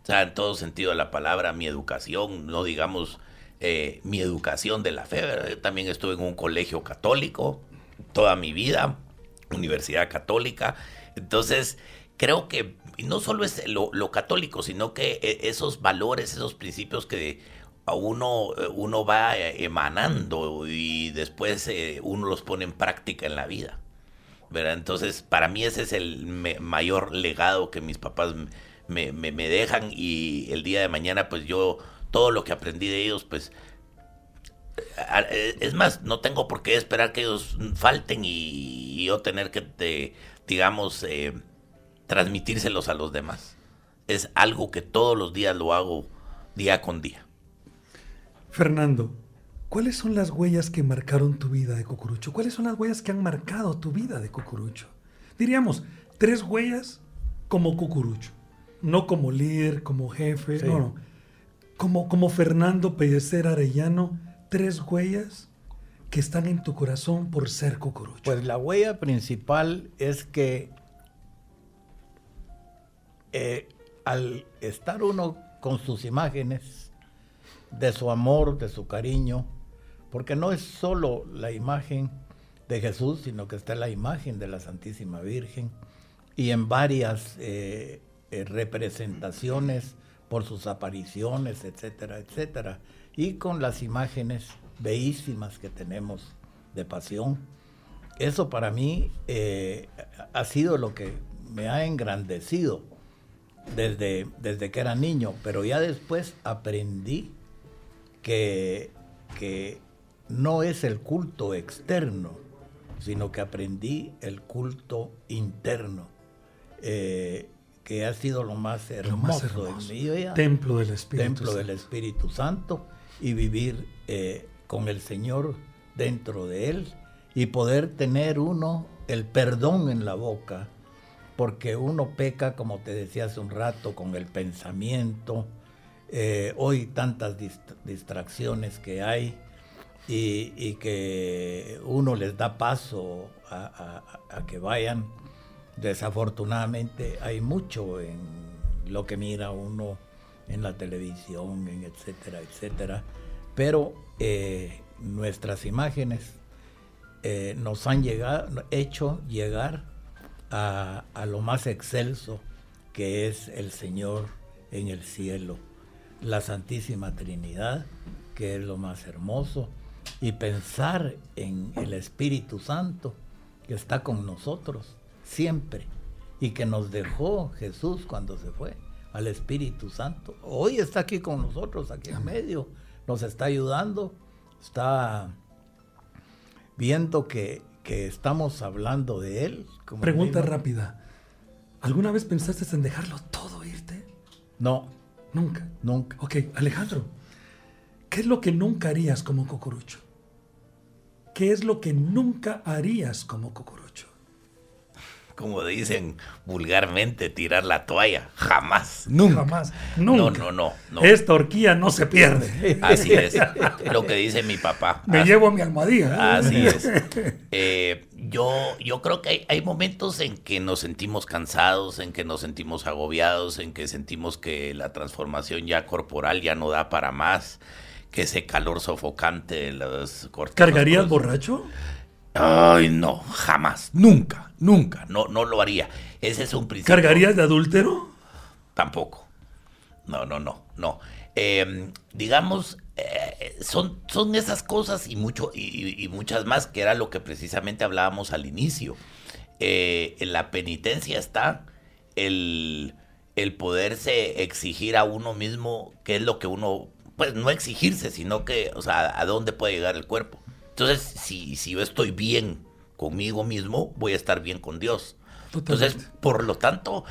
O sea, en todo sentido de la palabra, mi educación, no digamos eh, mi educación de la fe. Yo también estuve en un colegio católico toda mi vida, universidad católica. Entonces, creo que no solo es lo, católico, sino que eh, esos valores, esos principios que uno, uno va eh, emanando y después eh, uno los pone en práctica en la vida. ¿verdad? Entonces, para mí ese es el mayor legado que mis papás me, me, dejan y el día de mañana, pues yo, todo lo que aprendí de ellos, pues es más, no tengo por qué esperar que ellos falten y, yo tener que, digamos, transmitírselos a los demás. Es algo que todos los días lo hago día con día. Fernando, ¿cuáles son las huellas que marcaron tu vida de Cucurucho? ¿Cuáles son las huellas que han marcado tu vida de Cucurucho? Diríamos, tres huellas como Cucurucho, no como líder, como jefe, no, no. como, como Fernando Pellecer Arellano, tres huellas que están en tu corazón por ser cucurucho. Pues la huella principal es que eh, al estar uno con sus imágenes, de su amor, de su cariño, porque no es solo la imagen de Jesús, sino que está la imagen de la Santísima Virgen y en varias eh, eh, representaciones por sus apariciones, etcétera, etcétera, y con las imágenes bellísimas que tenemos de pasión. Eso para mí ha sido lo que me ha engrandecido desde, desde que era niño, pero ya después aprendí que, que no es el culto externo, sino que aprendí el culto interno, eh, que ha sido lo más hermoso, en mi vida. Templo del Espíritu Templo Santo. del Espíritu Santo y vivir eh, con el Señor dentro de Él y poder tener uno el perdón en la boca, porque uno peca, como te decía hace un rato, con el pensamiento. Eh, hoy tantas dist- distracciones que hay y, que uno les da paso a que vayan. Desafortunadamente hay mucho en lo que mira uno en la televisión, en etcétera, etcétera. Pero eh, nuestras imágenes eh, nos han llegado, hecho llegar a, a lo más excelso que es el Señor en el cielo, la Santísima Trinidad, que es lo más hermoso, y pensar en el Espíritu Santo que está con nosotros siempre y que nos dejó Jesús cuando se fue al Espíritu Santo. Hoy está aquí con nosotros, aquí en medio, nos está ayudando, está viendo que, que estamos hablando de Él. como Pregunta rápida. ¿Alguna vez pensaste en dejarlo todo irte? No, Nunca. nunca. Ok, Alejandro, ¿qué es lo que nunca harías como cucurucho? ¿Qué es lo que nunca harías como cucurucho? Como dicen vulgarmente, tirar la toalla. Jamás. Nunca. Jamás. No, Nunca. no, no, no. Esta horquilla no se pierde. Así es. Lo que dice mi papá. Me Así- llevo mi almohadilla. Así es. Eh, yo, yo creo que hay, hay momentos en que nos sentimos cansados, en que nos sentimos agobiados, en que sentimos que la transformación ya corporal ya no da para más, que ese calor sofocante de los cortes. ¿Cargarías borracho? Ay, no, jamás, nunca, nunca, no, no lo haría. Ese es un principio. ¿Cargarías de adúltero? Tampoco. No, no, no, no. Eh, digamos, eh, son, son esas cosas y, mucho, y, y- y muchas más que era lo que precisamente hablábamos al inicio. Eh, en la penitencia está el, el poderse exigir a uno mismo qué es lo que uno, pues no exigirse, sino que, o sea, a dónde puede llegar el cuerpo. Entonces, si, si yo estoy bien conmigo mismo, voy a estar bien con Dios. Entonces, por lo tanto,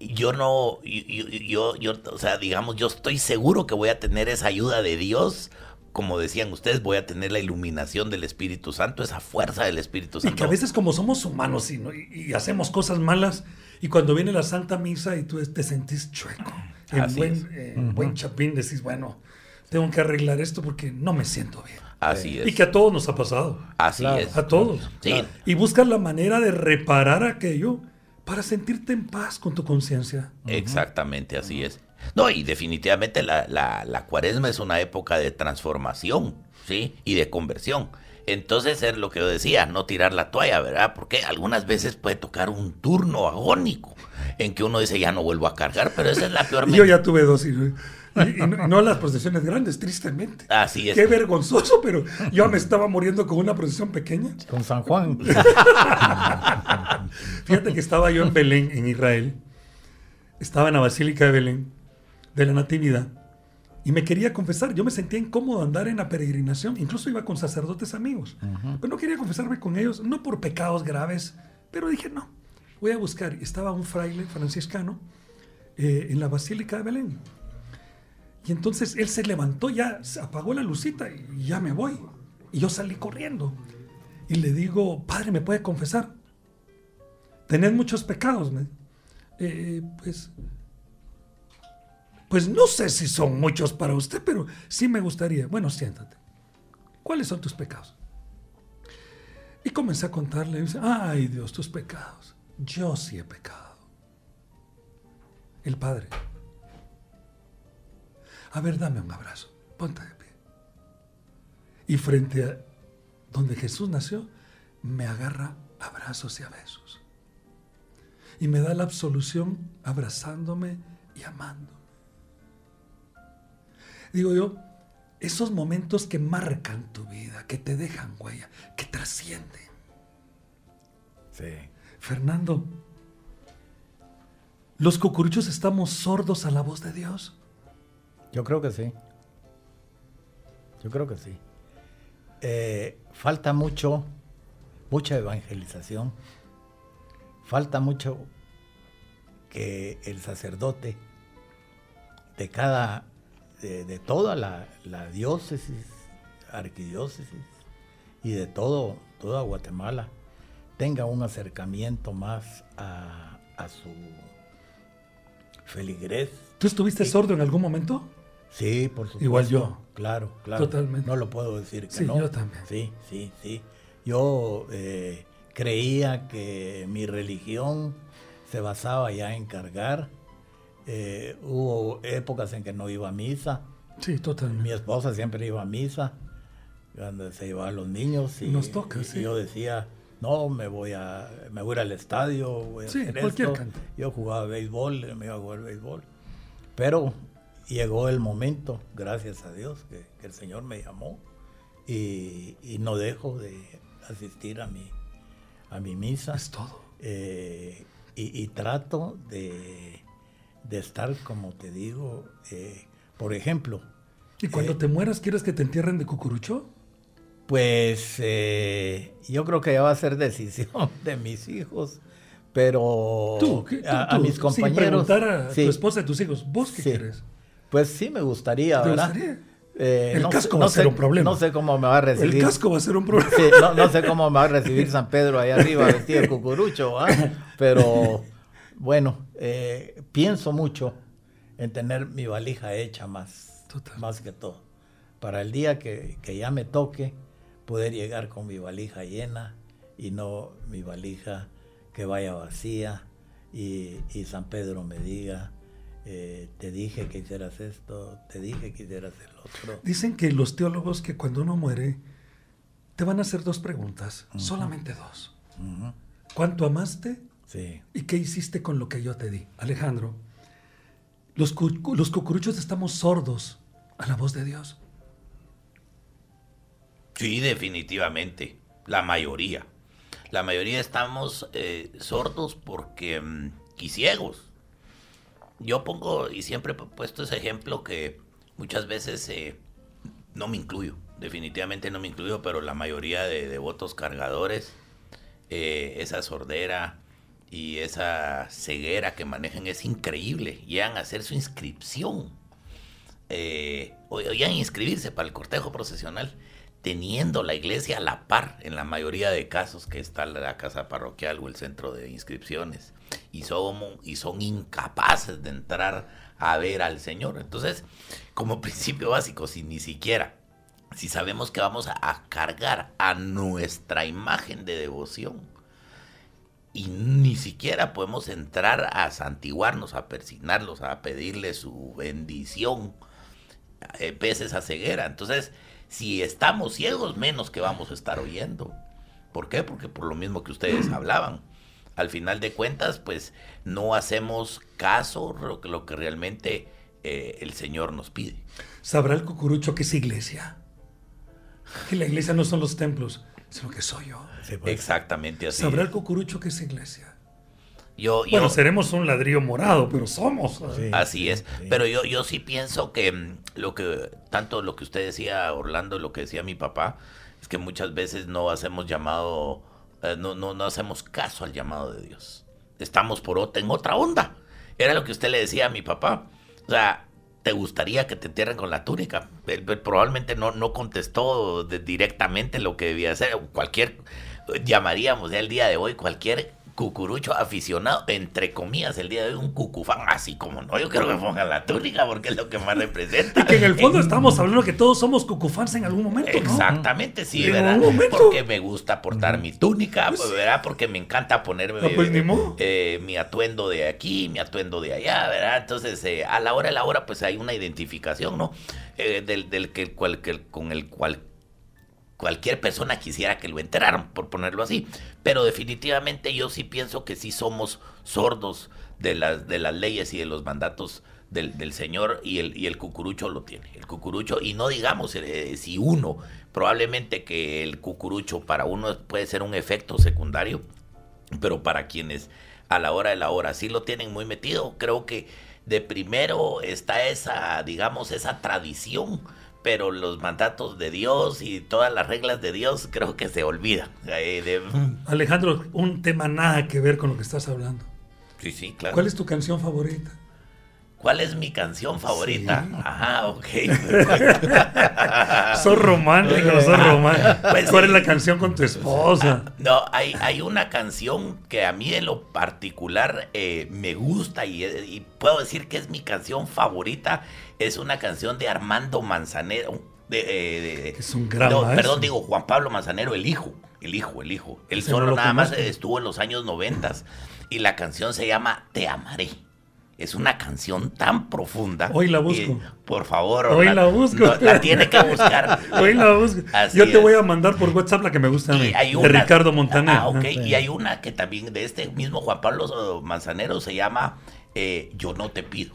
yo no, yo, yo, yo, o sea, digamos, yo estoy seguro que voy a tener esa ayuda de Dios. Como decían ustedes, voy a tener la iluminación del Espíritu Santo, esa fuerza del Espíritu Y Santo. que a veces como somos humanos y, y- y hacemos cosas malas y cuando viene la Santa Misa y tú te sentís chueco, en Así buen, eh, buen chapín decís, bueno, tengo que arreglar esto porque no me siento bien. Así es. Y que a todos nos ha pasado, Así Claro. es. a todos. Sí. Y buscas la manera de reparar aquello para sentirte en paz con tu conciencia. Exactamente, así es. No, y definitivamente la, la, la cuaresma es una época de transformación, ¿sí? Y de conversión. Entonces es lo que yo decía, no tirar la toalla, ¿verdad? Porque algunas veces puede tocar un turno agónico en que uno dice, ya no vuelvo a cargar, pero esa es la peor yo ya tuve dos y, y- y no, y no las procesiones grandes, tristemente. Así es. Qué vergonzoso, pero yo me estaba muriendo con una procesión pequeña. Con San Juan. Fíjate que estaba yo en Belén, en Israel. Estaba en la Basílica de Belén, de la Natividad. Y me quería confesar. Yo me sentía incómodo andar en la peregrinación. Incluso iba con sacerdotes amigos. Pero no quería confesarme con ellos, no por pecados graves. Pero dije, no, voy a buscar. Estaba un fraile franciscano eh, en la Basílica de Belén. Y entonces él se levantó, ya se apagó la lucita y ya me voy. Y yo salí corriendo. Y le digo, padre, ¿me puede confesar? Tenés muchos pecados. Eh, pues Pues no sé si son muchos para usted, pero sí me gustaría. Bueno, siéntate. ¿Cuáles son tus pecados? Y comencé a contarle. Ay Dios, tus pecados. Yo sí he pecado. El Padre. A ver, dame un abrazo. Ponte de pie. Y frente a donde Jesús nació, me agarra abrazos y a besos. Y me da la absolución abrazándome y amando. Digo yo, esos momentos que marcan tu vida, que te dejan huella, que trascienden. Sí. Fernando, ¿los cucuruchos estamos sordos a la voz de Dios? Yo creo que sí. Yo creo que sí. Eh, falta mucho, mucha evangelización. Falta mucho que el sacerdote de cada, de, toda la, diócesis, arquidiócesis y de todo, toda Guatemala tenga un acercamiento más a, a su feligres. ¿Tú estuviste sordo en algún momento? Sí, por supuesto. Igual yo. Claro, claro. Totalmente. No lo puedo decir que sí, no. yo también. Sí, sí, sí. Yo eh, creía que mi religión se basaba ya en cargar. Eh, hubo épocas en que no iba a misa. Sí, totalmente. Mi esposa siempre iba a misa, cuando se llevaba a los niños. Y, Nos toca, y sí. yo decía, no, me voy a, me voy a ir al estadio, voy a Sí, hacer cualquier esto. canto. Yo jugaba béisbol, me iba a jugar béisbol. Pero llegó el momento, gracias a Dios, que, que el Señor me llamó y, y no dejo de asistir a mi, a mi misa. Es todo. Eh, y, y trato de, de estar, como te digo, eh, por ejemplo, ¿Y cuando Eh, te mueras, quieres que te entierren de cucurucho? Pues yo creo que ya va a ser decisión de mis hijos, pero Tú, ¿qué- tú, a, mis Sin compañeros. preguntar a sí, tu esposa y a tus hijos, ¿vos qué Sí. quieres? Pues sí me gustaría, ¿Te ¿verdad? gustaría? Eh, El no casco sé- va a no ser sé- un problema. No sé cómo me va a recibir. El casco va a ser un problema. Sí, no, no sé cómo me va a recibir San Pedro ahí arriba vestido de cucurucho, ¿ah? pero bueno, eh, pienso mucho en tener mi valija hecha más, Total. más que todo. Para el día que, que ya me toque, poder llegar con mi valija llena y no mi valija que vaya vacía y, y San Pedro me diga, eh, te dije que hicieras esto, te dije que hicieras el otro. Dicen que los teólogos que cuando uno muere te van a hacer dos preguntas, solamente dos. ¿Cuánto amaste Sí. y qué hiciste con lo que yo te di? Alejandro, los, cu- los cucuruchos estamos sordos a la voz de Dios. Sí, definitivamente. La mayoría. La mayoría estamos eh, sordos porque mm, y ciegos. Yo pongo y siempre he puesto ese ejemplo que muchas veces eh, no me incluyo. Definitivamente no me incluyo, pero la mayoría de devotos cargadores, eh, esa sordera y esa ceguera que manejan es increíble. Llegan a hacer su inscripción eh, o, ya en inscribirse para el cortejo procesional, teniendo la iglesia a la par en la mayoría de casos que está la casa parroquial o el centro de inscripciones y son, y son incapaces de entrar a ver al Señor. Entonces, como principio básico, si ni siquiera, si sabemos que vamos a, cargar a nuestra imagen de devoción, y ni siquiera podemos entrar a santiguarnos, a persignarlos, a pedirle su bendición, eh, pese esa ceguera. Entonces, si estamos ciegos, menos que vamos a estar oyendo. ¿Por qué? Porque por lo mismo que ustedes hablaban. Al final de cuentas, pues no hacemos caso lo que, lo que realmente eh, el Señor nos pide. ¿Sabrá el cucurucho que es iglesia? Que la iglesia no son los templos, sino que soy yo. Sí, pues. Exactamente así. ¿Sabrá el cucurucho que es iglesia? Yo, yo, Bueno, seremos un ladrillo morado, pero somos. Sí. Así es, sí. pero yo, yo sí pienso que mm, lo que, tanto lo que usted decía, Orlando, lo que decía mi papá, es que muchas veces no hacemos llamado, eh, no, no, no hacemos caso al llamado de Dios. Estamos por otra, en otra onda. Era lo que usted le decía a mi papá. O sea, te gustaría que te entierren con la túnica. Probablemente no, no contestó de- directamente lo que debía hacer. Cualquier, llamaríamos ya el día de hoy, cualquier cucurucho aficionado, entre comillas, el día de hoy, un cucufán, así como no, yo quiero que pongan la túnica porque es lo que más representa. Y que en el fondo estamos hablando que todos somos cucufans en algún momento, ¿no? Exactamente, sí, En ¿verdad? algún momento. Porque me gusta portar mi túnica, ¿verdad? Porque me encanta ponerme Ah, pues, eh, mi atuendo de aquí, mi atuendo de allá, ¿verdad? Entonces, eh, a la hora de la hora, pues hay una identificación, ¿no? Eh, del, del que, cual, que- con el cual cualquier persona quisiera que lo enteraran, por ponerlo así. Pero definitivamente yo sí pienso que sí somos sordos de las, de las leyes y de los mandatos del, del Señor y el, el cucurucho lo tiene. El cucurucho, y no digamos eh, si uno, probablemente que el cucurucho para uno puede ser un efecto secundario, pero para quienes a la hora de la hora sí lo tienen muy metido, creo que de primero está esa, digamos, esa tradición, pero los mandatos de Dios y todas las reglas de Dios creo que se olvidan. Eh, de- Alejandro, un tema nada que ver con lo que estás hablando. Sí, sí, claro. ¿Cuál es tu canción favorita? ¿Cuál es mi canción favorita? Sí. Ajá, ok. Sos romántico, sos romántico. Pues ¿Cuál es la canción con tu esposa? No, hay, hay una canción que a mí en lo particular eh, me gusta y, y puedo decir que es mi canción favorita. Es una canción de Armando Manzanero. De, eh, de- es un gran no. Perdón, digo Juan Pablo Manzanero, el hijo. El hijo, el hijo. Él Ese solo lo nada más estuvo en los años noventas. Y la canción se llama Te amaré. Es una canción tan profunda. Hoy la busco. Y, por favor, Hoy la, la busco. no, la tiene que buscar. Hoy la busco. Así Yo te es. voy a mandar por WhatsApp la que me gusta a mí. Hay de una- Ricardo Montaner. Ah, ok. Y hay una que también de este mismo Juan Pablo Manzanero se llama eh, Yo no te pido.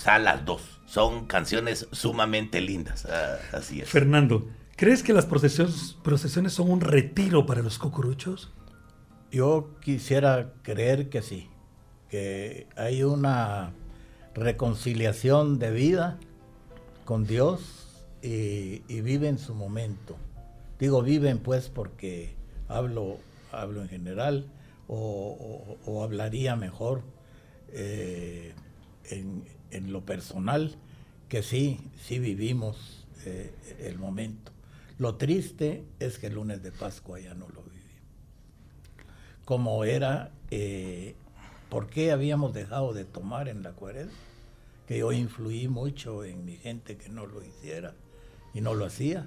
O sea, las dos. Son canciones sumamente lindas. Ah, así es. Fernando, ¿crees que las procesiones, procesiones son un retiro para los cucuruchos? Yo quisiera creer que sí, que hay una reconciliación de vida con Dios y, y viven su momento. Digo viven pues porque hablo, hablo en general o, o- o hablaría mejor eh, en, en lo personal que sí, sí vivimos eh, el momento. Lo triste es que el lunes de Pascua ya no lo vivimos como era, eh, por qué habíamos dejado de tomar en la cuaresma, que yo influí mucho en mi gente que no lo hiciera y no lo hacía,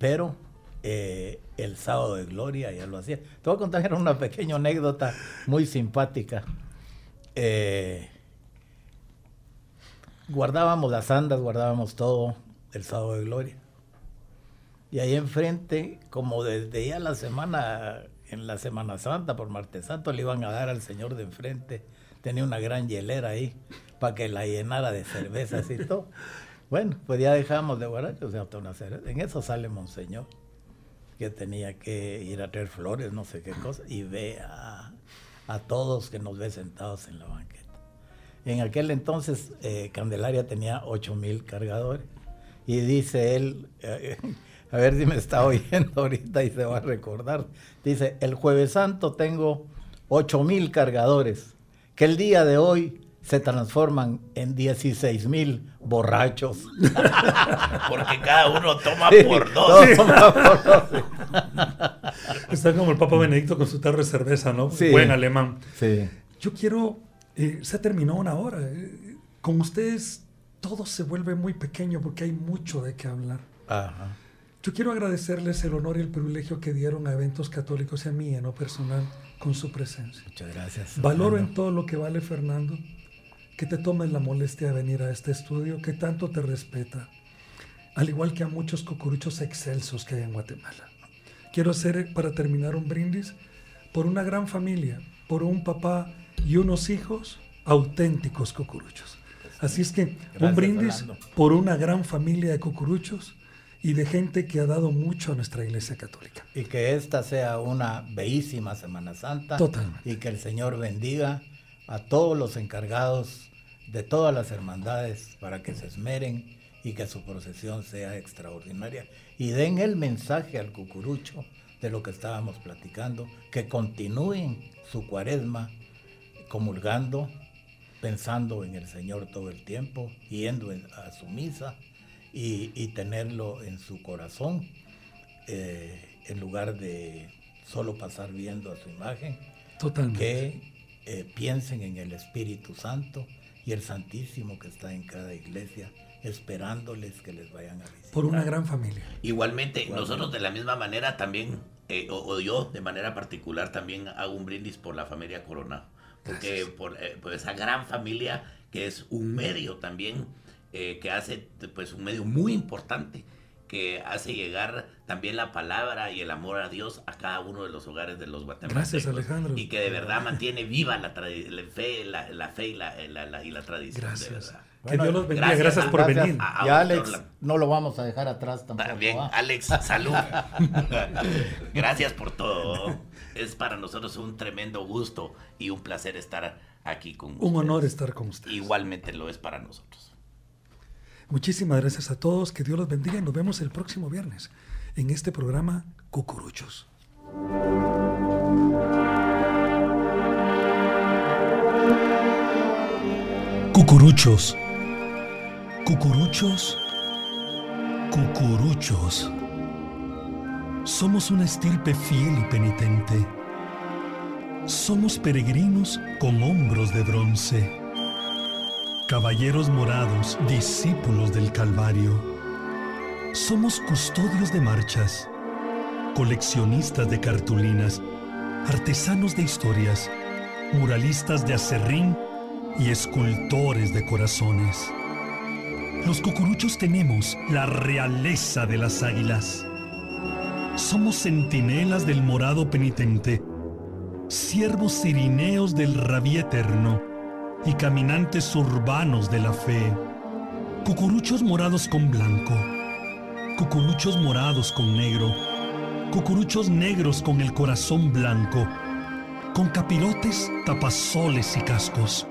pero eh, el sábado de gloria ya lo hacía. Te voy a contar una pequeña anécdota muy simpática. Eh, guardábamos las andas, guardábamos todo el sábado de gloria. Y ahí enfrente, como desde ya la semana, en la Semana Santa, por Martes Santo, le iban a dar al señor de enfrente. Tenía una gran hielera ahí para que la llenara de cervezas y todo. Bueno, pues ya dejamos de guardar, o sea, una cerveza. En eso sale Monseñor, que tenía que ir a traer flores, no sé qué cosa, y ve a, a todos que nos ve sentados en la banqueta. En aquel entonces, eh, Candelaria tenía 8 mil cargadores. Y dice él, eh, a ver si me está oyendo ahorita y se va a recordar. Dice, el jueves santo tengo 8 mil cargadores, que el día de hoy se transforman en 16 mil borrachos. Porque cada uno toma Sí, por dos. toman por dos. Está como el Papa Benedicto con su tarro de cerveza, ¿no? Sí. Buen alemán. Sí. Yo quiero, eh, se terminó una hora. eh, con ustedes todo se vuelve muy pequeño porque hay mucho de qué hablar. Ajá. Yo quiero agradecerles el honor y el privilegio que dieron a eventos católicos y a mí en lo personal con su presencia. Muchas gracias. Valoro en todo lo que vale, Fernando, que te tomes la molestia de venir a este estudio, que tanto te respeta, al igual que a muchos cucuruchos excelsos que hay en Guatemala. Quiero hacer, para terminar, un brindis por una gran familia, por un papá y unos hijos auténticos cucuruchos. Así es que un Gracias, brindis Fernando. por una gran familia de cucuruchos y de gente que ha dado mucho a nuestra Iglesia Católica. Y que esta sea una bellísima Semana Santa. Totalmente. Y que el Señor bendiga a todos los encargados de todas las hermandades para que se esmeren y que su procesión sea extraordinaria. Y den el mensaje al cucurucho de lo que estábamos platicando, que continúen su cuaresma comulgando, pensando en el Señor todo el tiempo, yendo en- a su misa y, y tenerlo en su corazón eh, en lugar de solo pasar viendo a su imagen. Totalmente. que eh, piensen en el Espíritu Santo y el Santísimo que está en cada iglesia, esperándoles que les vayan a visitar. Por una gran familia. Igualmente, nosotros de la misma manera también, eh, o, o yo de manera particular también hago un brindis por la familia Coronado. Porque Gracias. por, eh, por esa gran familia que es un medio también, eh, que hace pues un medio muy importante, que hace llegar también la palabra y el amor a Dios a cada uno de los hogares de los guatemaltecos. Gracias, Alejandro. Y que de verdad mantiene viva la, la fe, la, la fe y la, la- la- y la tradición. de Gracias. Que Dios los bendiga. gracias, Gracias, por Gracias. venir. Ah, Y Alex, no lo vamos a dejar atrás tampoco. También. Alex, salud. Gracias por todo. Es para nosotros un tremendo gusto y un placer estar aquí con ustedes. Un honor estar con ustedes. Igualmente lo es para nosotros. Muchísimas gracias a todos. Que Dios los bendiga. y Nos vemos el próximo viernes en este programa Cucuruchos. Cucuruchos. Cucuruchos. Cucuruchos. Somos una estirpe fiel y penitente. Somos peregrinos con hombros de bronce. Caballeros morados, discípulos del Calvario. Somos custodios de marchas, coleccionistas de cartulinas, artesanos de historias, muralistas de acerrín y escultores de corazones. Los cucuruchos tenemos la realeza de las águilas. Somos centinelas del morado penitente, siervos sirineos del rabí eterno y caminantes urbanos de la fe. Cucuruchos morados con blanco, cucuruchos morados con negro, cucuruchos negros con el corazón blanco, con capirotes, tapazoles y cascos.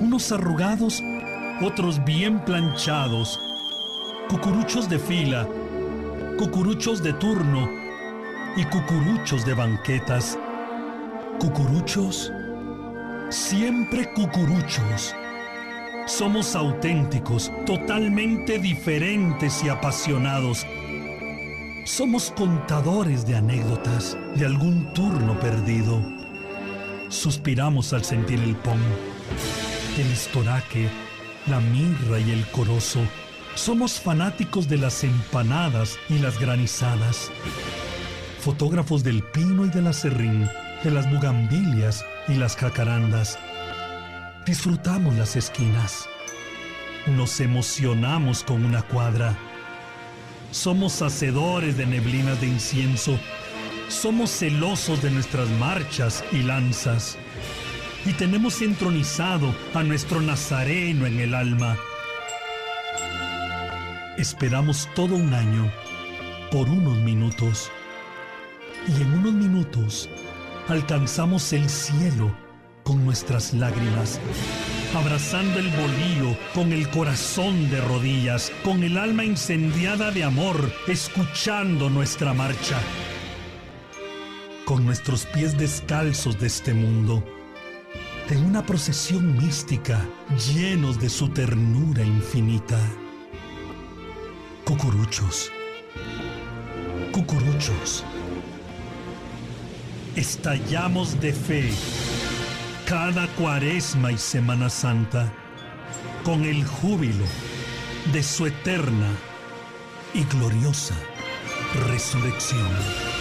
Unos arrugados, otros bien planchados, cucuruchos de fila, cucuruchos de turno y cucuruchos de banquetas. Cucuruchos, siempre cucuruchos. Somos auténticos, totalmente diferentes y apasionados. Somos contadores de anécdotas de algún turno perdido. Suspiramos al sentir el pom, el estoraque, la mirra y el corozo. Somos fanáticos de las empanadas y las granizadas. Fotógrafos del pino y del acerrín, de las bugambilias y las jacarandas. Disfrutamos las esquinas. Nos emocionamos con una cuadra. Somos hacedores de neblinas de incienso. Somos celosos de nuestras marchas y lanzas. Y tenemos entronizado a nuestro Nazareno en el alma. Esperamos todo un año por unos minutos. Y en unos minutos alcanzamos el cielo con nuestras lágrimas, abrazando el bolío con el corazón de rodillas, con el alma incendiada de amor, escuchando nuestra marcha, con nuestros pies descalzos de este mundo, en una procesión mística, llenos de su ternura infinita. Cucuruchos, cucuruchos, estallamos de fe cada cuaresma y Semana Santa con el júbilo de su eterna y gloriosa resurrección.